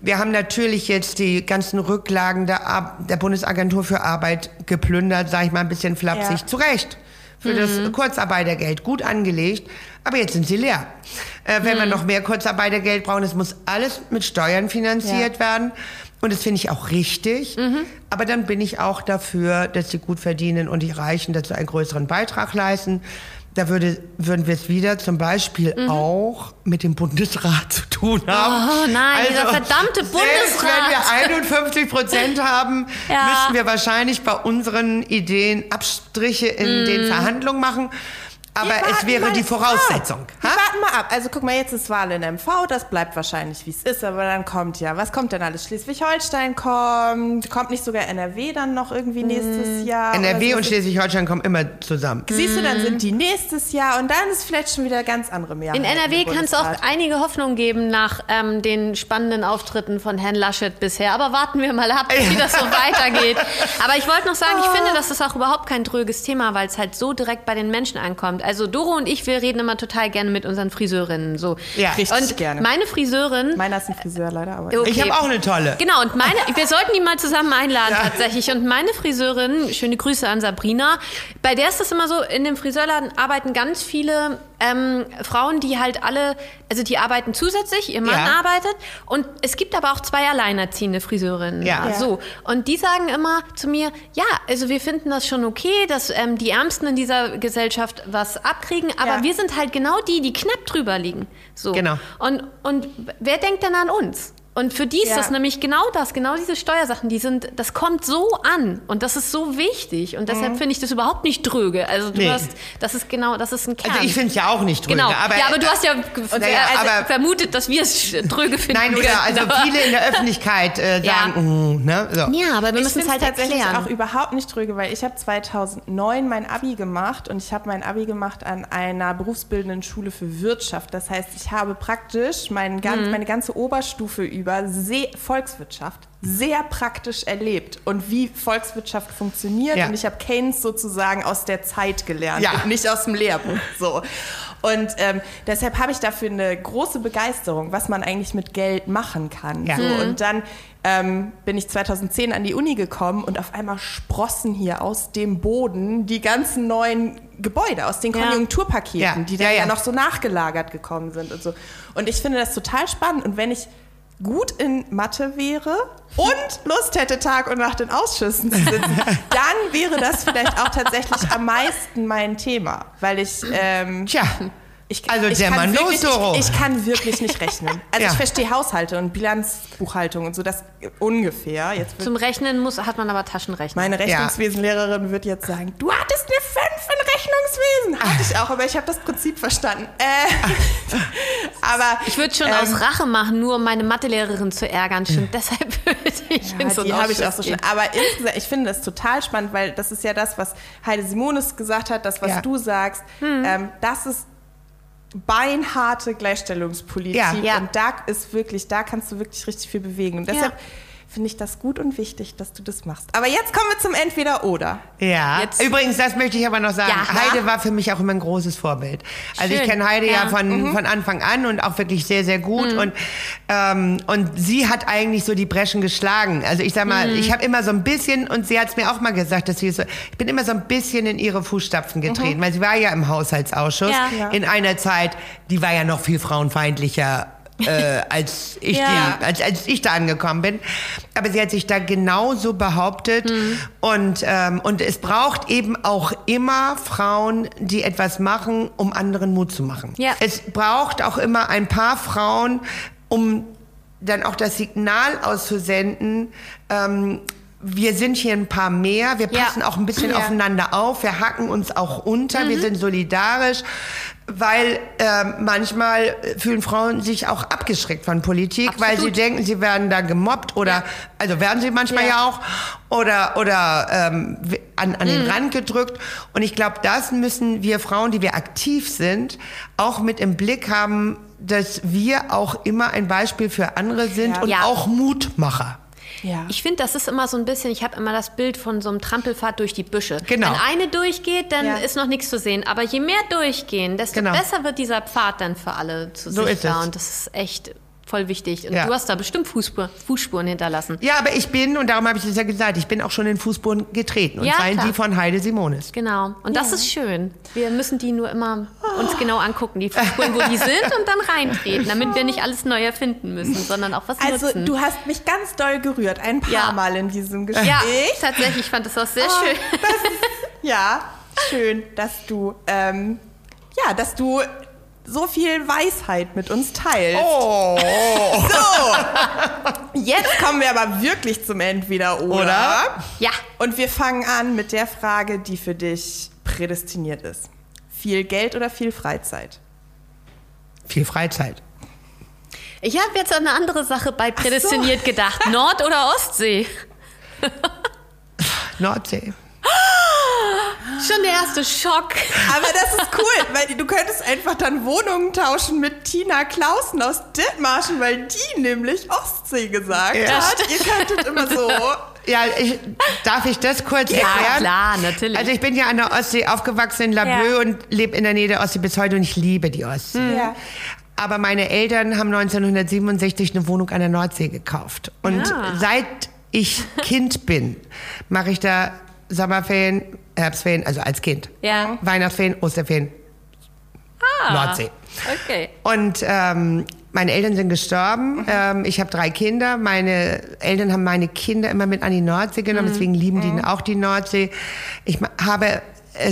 wir haben natürlich jetzt die ganzen Rücklagen der, Ar der Bundesagentur für Arbeit geplündert, sage ich mal ein bisschen flapsig,
Ja.
zu Recht. Für das Kurzarbeitergeld gut angelegt, aber jetzt sind sie leer. Äh, wenn wir noch mehr Kurzarbeitergeld brauchen, es muss alles mit Steuern finanziert werden. Und das finde ich auch richtig. Aber dann bin ich auch dafür, dass die Gutverdienenden und die Reichen dazu einen größeren Beitrag leisten. Da würde, würden wir es wieder zum Beispiel auch mit dem Bundesrat zu tun haben. Also,
Oh nein, dieser verdammte
Selbst wenn wir 51 Prozent haben,
Ja.
müssten wir wahrscheinlich bei unseren Ideen Abstriche in
Mm.
den Verhandlungen machen. Aber es wäre die Voraussetzung.
Wir warten mal ab. Also guck mal, jetzt ist Wahl in MV, das bleibt wahrscheinlich wie es ist, aber dann kommt ja, was kommt denn alles? Schleswig-Holstein kommt, kommt nicht sogar NRW dann noch irgendwie nächstes Jahr?
NRW
oder
und
so?
Schleswig-Holstein kommen immer zusammen.
Siehst du, dann sind die nächstes Jahr und dann ist vielleicht schon wieder ganz andere Mehrheit.
In NRW kann es auch einige Hoffnung geben nach ähm, den spannenden Auftritten von Herrn Laschet bisher. Aber warten wir mal ab, wie das so weitergeht. Aber ich wollte noch sagen, ich finde, das ist auch überhaupt kein dröges Thema, weil es halt so direkt bei den Menschen ankommt. Also Doro und ich, wir reden immer total gerne mit unseren Friseurinnen. So.
Ja.
Richtig
und
gerne.
meine Friseurin
Meiner ist ein Friseur leider, aber.
Okay.
Ich habe auch eine tolle.
Genau, und meine, wir sollten die mal zusammen einladen tatsächlich. Und meine Friseurin, schöne Grüße an Sabrina, bei der ist das immer so, in dem Friseurladen arbeiten ganz viele ähm, Frauen, die halt alle, also die arbeiten zusätzlich, ihr Mann
Ja.
arbeitet. Und es gibt aber auch zwei alleinerziehende Friseurinnen.
Ja.
Ja.
So. Und die sagen immer zu mir, ja, also wir finden das schon okay, dass ähm, die Ärmsten in dieser Gesellschaft was abkriegen, aber
Ja.
wir sind halt genau die, die knapp drüber liegen. So.
Genau.
Und, und wer denkt denn an uns? Und für die ist
Ja.
das nämlich genau das, genau diese Steuersachen, die sind, das kommt so an und das ist so wichtig und deshalb finde ich das überhaupt nicht dröge. Also du
Nee.
hast, das ist genau, das ist ein Kern.
Also ich finde es ja auch nicht drüge.
genau.
Aber,
ja, aber du hast ja,
naja,
also
aber-
vermutet, dass wir es dröge finden.
Nein, oder also viele in der Öffentlichkeit äh,
Ja.
sagen, uh, ne? So.
Ja, aber wir müssen es halt
tatsächlich
erklären.
auch überhaupt nicht tröge, weil ich habe 2009 mein Abi gemacht und ich habe mein Abi gemacht an einer berufsbildenden Schule für Wirtschaft. Das heißt, ich habe praktisch mein
Mhm.
meine ganze Oberstufe über sehr, Volkswirtschaft sehr praktisch erlebt und wie Volkswirtschaft funktioniert.
Ja.
Und ich habe Keynes sozusagen aus der Zeit gelernt
Ja.
und nicht aus dem Lehrbuch. So. Und ähm, deshalb habe ich dafür eine große Begeisterung, was man eigentlich mit Geld machen kann.
Ja.
So.
Mhm.
Und dann ähm, bin ich 2010 an die Uni gekommen und auf einmal sprossen hier aus dem Boden die ganzen neuen Gebäude aus den. Konjunkturpaketen,
Ja.
die dann
Ja,
ja,
ja.
noch so nachgelagert gekommen sind und so. Und ich finde das total spannend. Und wenn ich gut in Mathe wäre und Lust hätte, Tag und Nacht in Ausschüssen zu sitzen, dann wäre das vielleicht auch tatsächlich am meisten mein Thema, weil ich ähm,
Tja.
Ich,
Also
ich
der
kann
Mann
wirklich. Ich, ich kann wirklich nicht rechnen. Also
Ja.
ich verstehe Haushalte und Bilanzbuchhaltung und so das ungefähr. Jetzt
Zum Rechnen muss, hat man aber Taschenrechner.
meine Rechnungswesenlehrerin wird jetzt sagen, du hattest eine 5 in Rechnungswesen. Hatte ich auch, aber ich habe das Prinzip verstanden. Äh, aber
ich würde schon
ähm,
aus Rache machen, nur um meine Mathelehrerin zu ärgern. Stimmt, deshalb würde ich in
Ja,
so einen
die habe ich auch so schon.
gehen.
Aber insgesamt, ich finde das total spannend, weil das ist ja das, was Heide Simonis gesagt hat, das, was
Ja.
du sagst.
Hm.
Ähm, das ist beinharte Gleichstellungspolitik.
Ja.
Ja.
Und da ist wirklich, da kannst du wirklich richtig viel bewegen. Und deshalb finde ich das gut und wichtig, dass du das machst. Aber jetzt kommen wir zum Entweder-Oder.
Ja,
Jetzt-
übrigens, das möchte ich aber noch sagen.
Ja.
Heide war für mich auch immer ein großes Vorbild. Also ich
Schön.
kenne Heide ja,
Ja.
von, von Anfang an und auch wirklich sehr, sehr gut. Und, ähm, und sie hat eigentlich so die Breschen geschlagen. Also ich sag mal, ich habe immer so ein bisschen, und sie hat es mir auch mal gesagt, dass sie so, ich bin immer so ein bisschen in ihre Fußstapfen getreten, weil sie war ja im Haushaltsausschuss.
Ja.
in einer Zeit, die war ja noch viel frauenfeindlicher. Äh, als ich
Ja.
die, als, als ich da angekommen bin. Aber sie hat sich da genauso behauptet. Und, ähm, und es braucht eben auch immer Frauen, die etwas machen, um anderen Mut zu machen.
Ja.
Es braucht auch immer ein paar Frauen, um dann auch das Signal auszusenden, ähm, wir sind hier ein paar mehr, wir
Ja.
passen auch ein bisschen
Ja.
aufeinander auf, wir hacken uns auch unter,
Mhm.
wir sind solidarisch, weil ähm, manchmal fühlen Frauen sich auch abgeschreckt von Politik, weil sie
Absolut.
denken, sie werden da gemobbt oder, also werden sie manchmal
Ja.
ja, auch, oder, oder ähm, an, an
Mhm.
den Rand gedrückt. Und ich glaube, das müssen wir Frauen, die wir aktiv sind, auch mit im Blick haben, dass wir auch immer ein Beispiel für andere sind
Ja.
und
Ja.
auch Mutmacher.
Ja.
Ich finde, das ist immer so ein bisschen, ich habe immer das Bild von so einem Trampelpfad durch die Büsche.
Genau.
Wenn eine durchgeht, dann
Ja.
ist noch nichts zu sehen. Aber je mehr durchgehen, desto
Genau.
besser wird dieser Pfad dann für alle zu
So ist
sichtbar.
es.
Und das ist echt voll wichtig. Und
Ja.
du hast da bestimmt Fußspur, Fußspuren hinterlassen.
Ja, aber ich bin, und darum habe ich es ja gesagt, ich bin auch schon in Fußspuren getreten. Und
Ja,
zwar in
klar.
die von Heide Simonis.
Genau. Und das ist schön. Wir müssen die nur immer uns genau angucken, die Fußspuren, wo die sind, und dann reintreten, damit wir nicht alles neu erfinden müssen, sondern auch was
Also
nutzen.
du hast mich ganz doll gerührt, ein paar
Ja.
Mal in diesem Gespräch.
ja, tatsächlich, ich fand das auch sehr
Oh,
schön.
Das ist, ja, schön, dass du, ähm, ja, dass du so viel Weisheit mit uns teilst.
Oh,
Jetzt kommen wir aber wirklich zum Entweder-Oder.
Oder?
Ja.
Und wir fangen an mit der Frage, die für dich prädestiniert ist. Viel Geld oder viel Freizeit?
viel Freizeit.
Ich habe jetzt an eine andere Sache bei prädestiniert gedacht. Nord- oder Ostsee?
Nordsee.
Schon der erste Schock.
Aber das ist cool, weil du könntest einfach dann Wohnungen tauschen mit Tina Klausen aus Dithmarschen, weil die nämlich Ostsee gesagt
Ja.
hat. Ihr könntet immer so.
Ja, ich, darf ich das kurz
Ja,
erklären?
klar, natürlich.
Also ich bin ja an der Ostsee aufgewachsen in Laboe
Ja.
und lebe in der Nähe der Ostsee bis heute und ich liebe die Ostsee.
Ja.
Aber meine Eltern haben 1967 eine Wohnung an der Nordsee gekauft. Und
Ja.
seit ich Kind bin, mache ich da Sommerferien, Herbstferien, also als Kind.
Ja.
Weihnachtsferien, Osterferien,
Ah,
Nordsee.
Okay.
Und ähm, meine Eltern sind gestorben. Ähm, ich habe drei Kinder. Meine Eltern haben meine Kinder immer mit an die Nordsee genommen, deswegen lieben die auch die Nordsee. Ich habe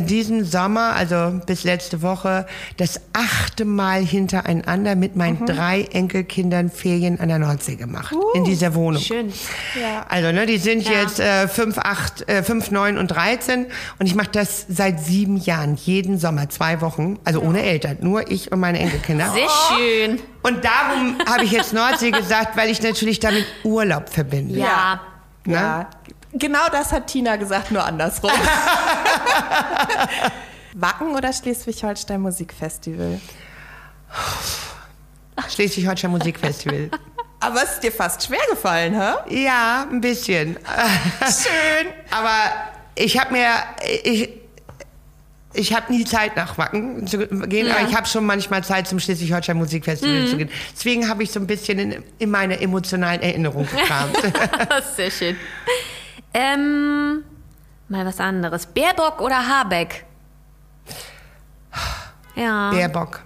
diesen Sommer, also bis letzte Woche, das achte Mal hintereinander mit meinen drei Enkelkindern Ferien an der Nordsee gemacht. in dieser Wohnung.
Schön.
Ja.
Also, ne, die sind
Ja.
jetzt äh, 5, 8, äh, 5, 9 und 13 und ich mache das seit sieben Jahren, jeden Sommer, zwei Wochen, also ohne Eltern, nur ich und meine Enkelkinder.
Sehr schön.
Und darum habe ich jetzt Nordsee gesagt, weil ich natürlich damit Urlaub verbinde.
Ja.
Ne?
Ja. Genau das hat Tina gesagt, nur andersrum. Wacken oder Schleswig-Holstein Musikfestival?
Schleswig-Holstein Musikfestival.
Aber es ist dir fast schwer gefallen, hä?
Ja, ein bisschen.
Schön.
Aber ich habe mir, ich, ich habe nie Zeit nach Wacken zu gehen, aber ich habe schon manchmal Zeit zum Schleswig-Holstein Musikfestival zu gehen. Deswegen habe ich so ein bisschen in, in meine emotionalen Erinnerungen gekramt.
Sehr schön. Ähm, mal was anderes. Baerbock oder Habeck? Ja.
Baerbock.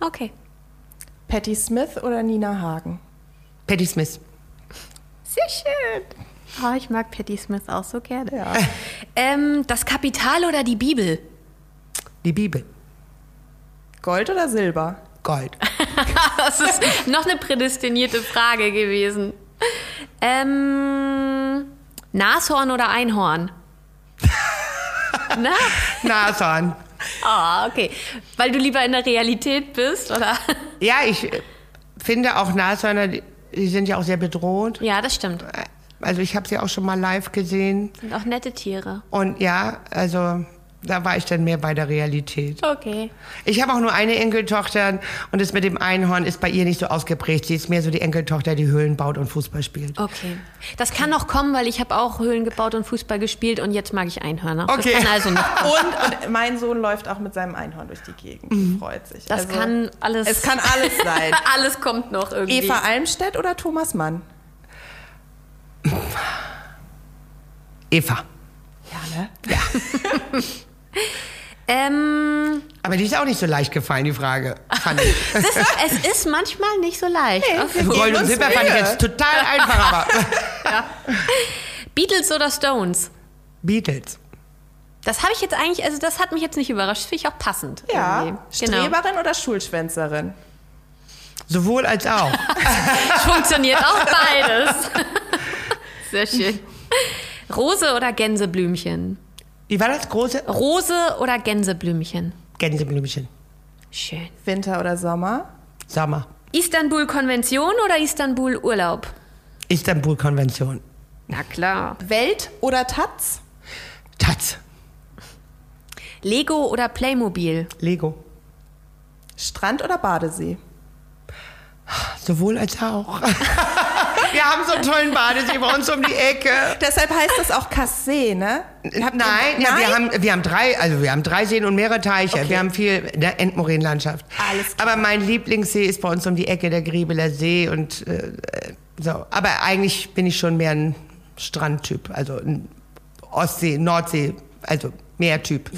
Okay.
Patti Smith oder Nina Hagen?
Patti Smith.
Sehr schön. Oh, ich mag Patti Smith auch so gerne.
Ja.
Ähm, das Kapital oder die Bibel?
Die Bibel.
Gold oder Silber?
Gold.
Das ist noch eine prädestinierte Frage gewesen. Ähm, Nashorn oder Einhorn? Na?
Nashorn.
Ah, okay. Weil du lieber in der Realität bist, oder?
Ja, ich äh, finde auch Nashörner, die, die sind ja auch sehr bedroht.
Ja, das stimmt.
Also ich habe sie auch schon mal live gesehen.
Sind auch nette Tiere.
Und ja, also da war ich dann mehr bei der Realität.
Okay.
Ich habe auch nur eine Enkeltochter und das mit dem Einhorn ist bei ihr nicht so ausgeprägt. Sie ist mehr so die Enkeltochter, die Höhlen baut und Fußball spielt.
Okay. Das kann noch kommen, weil ich habe auch Höhlen gebaut und Fußball gespielt und jetzt mag ich Einhörner.
Okay.
Das kann also noch kommen.
Und, und mein Sohn läuft auch mit seinem Einhorn durch die Gegend. Freut sich.
Das
Also,
kann alles.
Es kann alles sein.
alles kommt noch irgendwie.
Eva Almstedt oder Thomas Mann?
Eva.
Ja, ne?
Ähm,
Aber die ist auch nicht so leicht gefallen, die Frage. Fand ich.
es, ist, es ist manchmal nicht so leicht.
Wir
Gold und Silber fand ich jetzt total einfach, aber.
Beatles oder Stones?
Beatles.
Das habe ich jetzt eigentlich, also das hat mich jetzt nicht überrascht. Finde ich auch passend.
Ja.
irgendwie. Genau.
Streberin oder Schulschwänzerin?
Sowohl als auch.
Funktioniert auch beides. Sehr schön. Rose oder Gänseblümchen?
Wie war das? Große
Rose oder Gänseblümchen?
Gänseblümchen.
Schön.
Winter oder Sommer?
Sommer.
Istanbul-Konvention oder Istanbul-Urlaub?
Istanbul-Konvention.
Na klar.
Welt oder Taz?
Taz.
Lego oder Playmobil?
Lego.
Strand oder Badesee?
Sowohl als auch. Wir haben so einen tollen Badesee bei uns um die Ecke.
Deshalb heißt das auch Cassé, ne? Habt ihr-
Nein, ja, wir haben wir haben drei, also wir haben drei Seen und mehrere Teiche.
Okay.
Wir haben viel der Endmoränenlandschaft.
Alles klar.
Aber mein Lieblingssee ist bei uns um die Ecke der Griebeler See und äh, so. Aber eigentlich bin ich schon mehr ein Strandtyp, also ein Ostsee, Nordsee, also Meertyp.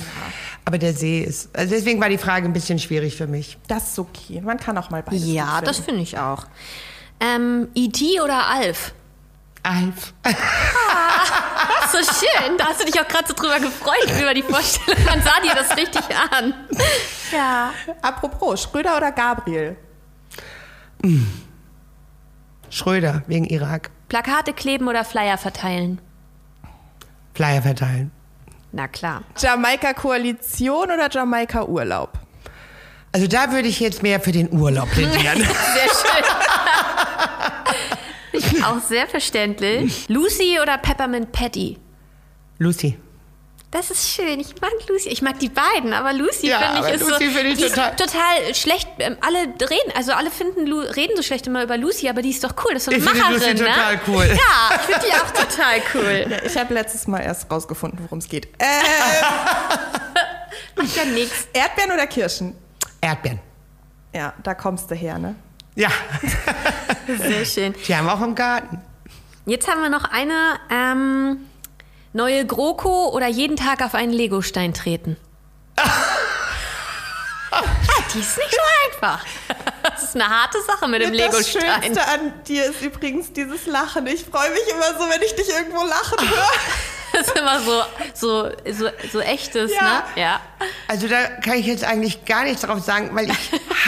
Aber der See ist, also deswegen war die Frage ein bisschen schwierig für mich.
Das ist okay. Man kann auch mal beides
Ja, das finde ich auch. Ähm, E.T. oder Alf?
Alf.
So schön. Da hast du dich auch gerade so drüber gefreut, über die Vorstellung. Man sah dir das richtig an. Ja.
Apropos, Schröder oder Gabriel?
Schröder wegen Irak.
Plakate kleben oder Flyer verteilen?
Flyer verteilen.
Na klar.
Jamaika-Koalition oder Jamaika-Urlaub?
Also da würde ich jetzt mehr für den Urlaub plädieren.
Sehr schön. auch sehr verständlich. Lucy oder Peppermint Patty?
Lucy.
Das ist schön. Ich mag Lucy. Ich mag die beiden, aber Lucy
Ja,
finde ich ist
Lucy
so.
finde ich total-
Ist total schlecht. Ähm, alle reden, also alle finden Lu reden so schlecht immer über Lucy, aber die ist doch cool. Das ist so eine
Ich finde
Macherin,
Lucy
ne?
total cool.
Ja, ich finde die auch total cool.
Ja, ich habe letztes Mal erst rausgefunden, worum es geht. Äh,
Macht ja nichts.
Erdbeeren oder Kirschen?
Erdbeeren.
Ja, da kommst du her, ne?
Ja,
Sehr schön.
die haben wir auch im Garten.
Jetzt haben wir noch eine ähm, neue GroKo oder jeden Tag auf einen Legostein treten. Die ist nicht so einfach. Das ist eine harte Sache mit dem
Das
Legostein.
Schönste an dir ist übrigens dieses Lachen. Ich freue mich immer so, wenn ich dich irgendwo lachen höre.
Das ist immer so, so, so, so echtes,
Ja.
ne? Ja.
Also da kann ich jetzt eigentlich gar nichts drauf sagen, weil ich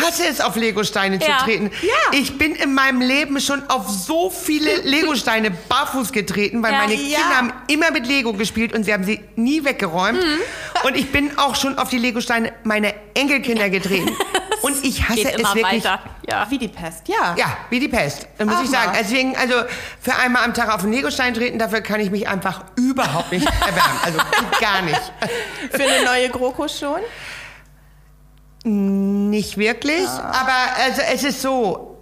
hasse es, auf Legosteine zu
Ja.
treten.
Ja.
Ich bin in meinem Leben schon auf so viele Legosteine barfuß getreten, weil
Ja.
meine
Ja.
Kinder haben immer mit Lego gespielt und sie haben sie nie weggeräumt.
Mhm.
Und ich bin auch schon auf die Legosteine meiner Enkelkinder getreten. Und ich hasse
Geht
es wirklich.
weiter. Ja.
Wie die Pest, ja.
Ja, wie die Pest, muss
Ach
ich sagen.
mal.
Deswegen, also für einmal am Tag auf den Legostein treten, dafür kann ich mich einfach überhaupt nicht erwärmen. Also gar nicht.
Für eine neue GroKo schon?
Nicht wirklich, aber also es ist so.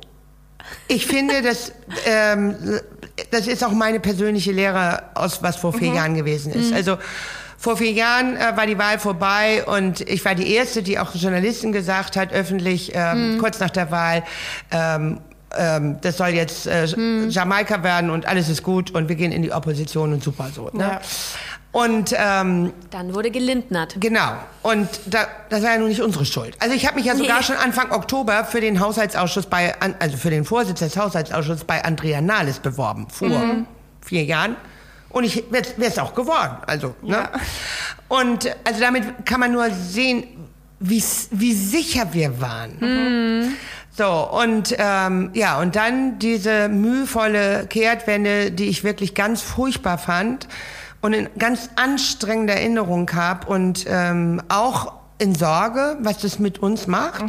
Ich finde, dass ähm, das ist auch meine persönliche Lehre aus was vor vier Jahren gewesen ist. Also vor vier Jahren äh, war die Wahl vorbei und ich war die erste, die auch Journalisten gesagt hat öffentlich ähm, kurz nach der Wahl. Ähm, ähm, das soll jetzt äh, Jamaika werden und alles ist gut und wir gehen in die Opposition und super so. Ne?
Ja.
Und ähm,
Dann wurde gelindnert.
Genau. Und da, das war ja nun nicht unsere Schuld. Also ich habe mich ja sogar
Nee.
schon Anfang Oktober für den Haushaltsausschuss bei, also für den Vorsitz des Haushaltsausschusses bei Andrea Nahles beworben. Vor vier Jahren. Und ich wäre es auch geworden. Also, ne? Und also damit kann man nur sehen, wie, wie sicher wir waren. So, und ähm, ja, und dann diese mühevolle Kehrtwende, die ich wirklich ganz furchtbar fand und in ganz anstrengende Erinnerung habe und ähm, auch in Sorge, was das mit uns macht.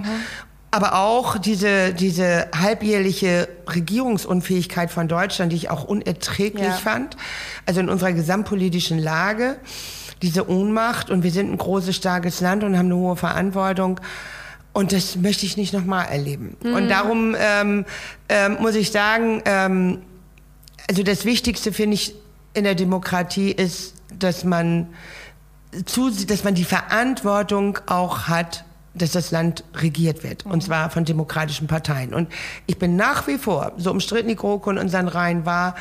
Aber auch diese, diese halbjährliche Regierungsunfähigkeit von Deutschland, die ich auch unerträglich
Ja.
fand. Also in unserer gesamtpolitischen Lage, diese Ohnmacht und wir sind ein großes, starkes Land und haben eine hohe Verantwortung. Und das möchte ich nicht nochmal erleben. Und darum ähm, ähm, muss ich sagen, ähm, also das Wichtigste finde ich in der Demokratie ist, dass man zu, dass man die Verantwortung auch hat, dass das Land regiert wird. Und zwar von demokratischen Parteien. Und ich bin nach wie vor, so umstritten die GroKo in unseren Reihen war,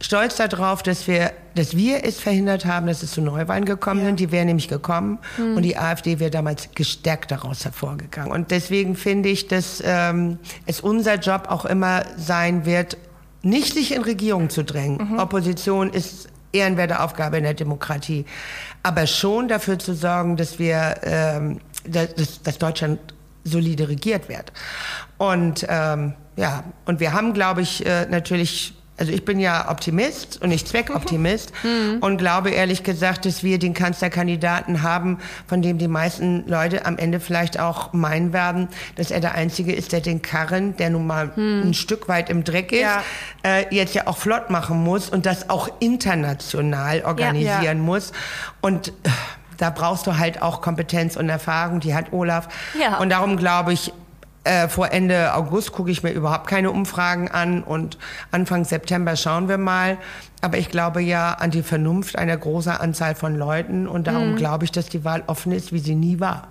stolz darauf, dass wir, dass wir es verhindert haben, dass es zu Neuwahlen gekommen sind. Die wären nämlich gekommen. Und die AfD wäre damals gestärkt daraus hervorgegangen. Und deswegen finde ich, dass ähm, es unser Job auch immer sein wird, nicht sich in Regierung zu drängen. Opposition ist ehrenwerte Aufgabe in der Demokratie. Aber schon dafür zu sorgen, dass wir, ähm, dass, dass Deutschland solide regiert wird. Und ähm, ja, und wir haben, glaube ich, äh, natürlich also ich bin ja Optimist und nicht Zweckoptimist mhm. und glaube ehrlich gesagt, dass wir den Kanzlerkandidaten haben, von dem die meisten Leute am Ende vielleicht auch meinen werden, dass er der Einzige ist, der den Karren, der nun mal mhm. ein Stück weit im Dreck ist, ja. äh, jetzt ja auch flott machen muss und das auch international organisieren ja, ja. muss. Und äh, da brauchst du halt auch Kompetenz und Erfahrung, die hat Olaf. Ja. Und darum glaube ich, äh, vor Ende August gucke ich mir überhaupt keine Umfragen an und Anfang September schauen wir mal. Aber ich glaube ja an die Vernunft einer großen Anzahl von Leuten und darum mhm. glaube ich, dass die Wahl offen ist, wie sie nie war.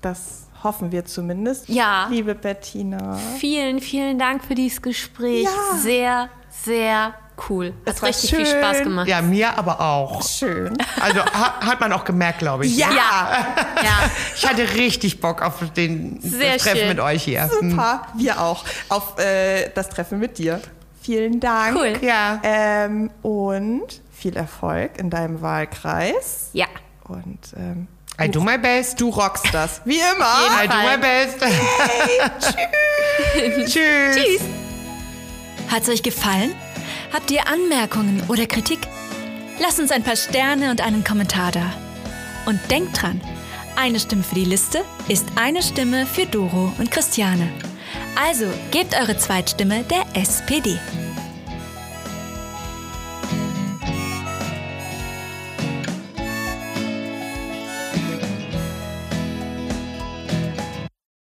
Das hoffen wir zumindest.
Ja.
Liebe Bettina.
Vielen, vielen Dank für dieses Gespräch. Ja. Sehr, sehr cool. Hat richtig schön. viel Spaß gemacht.
Ja, mir aber auch.
Schön.
Also ha, hat man auch gemerkt, glaube ich.
Ja. ja.
ja. Ich hatte richtig Bock auf den, Sehr das Treffen schön. mit euch hier.
Super, hm. wir auch. Auf äh, das Treffen mit dir. Vielen Dank.
Cool.
Ja. Ähm, und viel Erfolg in deinem Wahlkreis.
Ja.
Und ähm,
I do my best.
Du rockst das. Wie immer.
I do my best. Hey,
tschüss.
tschüss. Tschüss.
Hat's euch gefallen? Habt ihr Anmerkungen oder Kritik? Lasst uns ein paar Sterne und einen Kommentar da. Und denkt dran, eine Stimme für die Liste ist eine Stimme für Doro und Christiane. Also gebt eure Zweitstimme der SPD.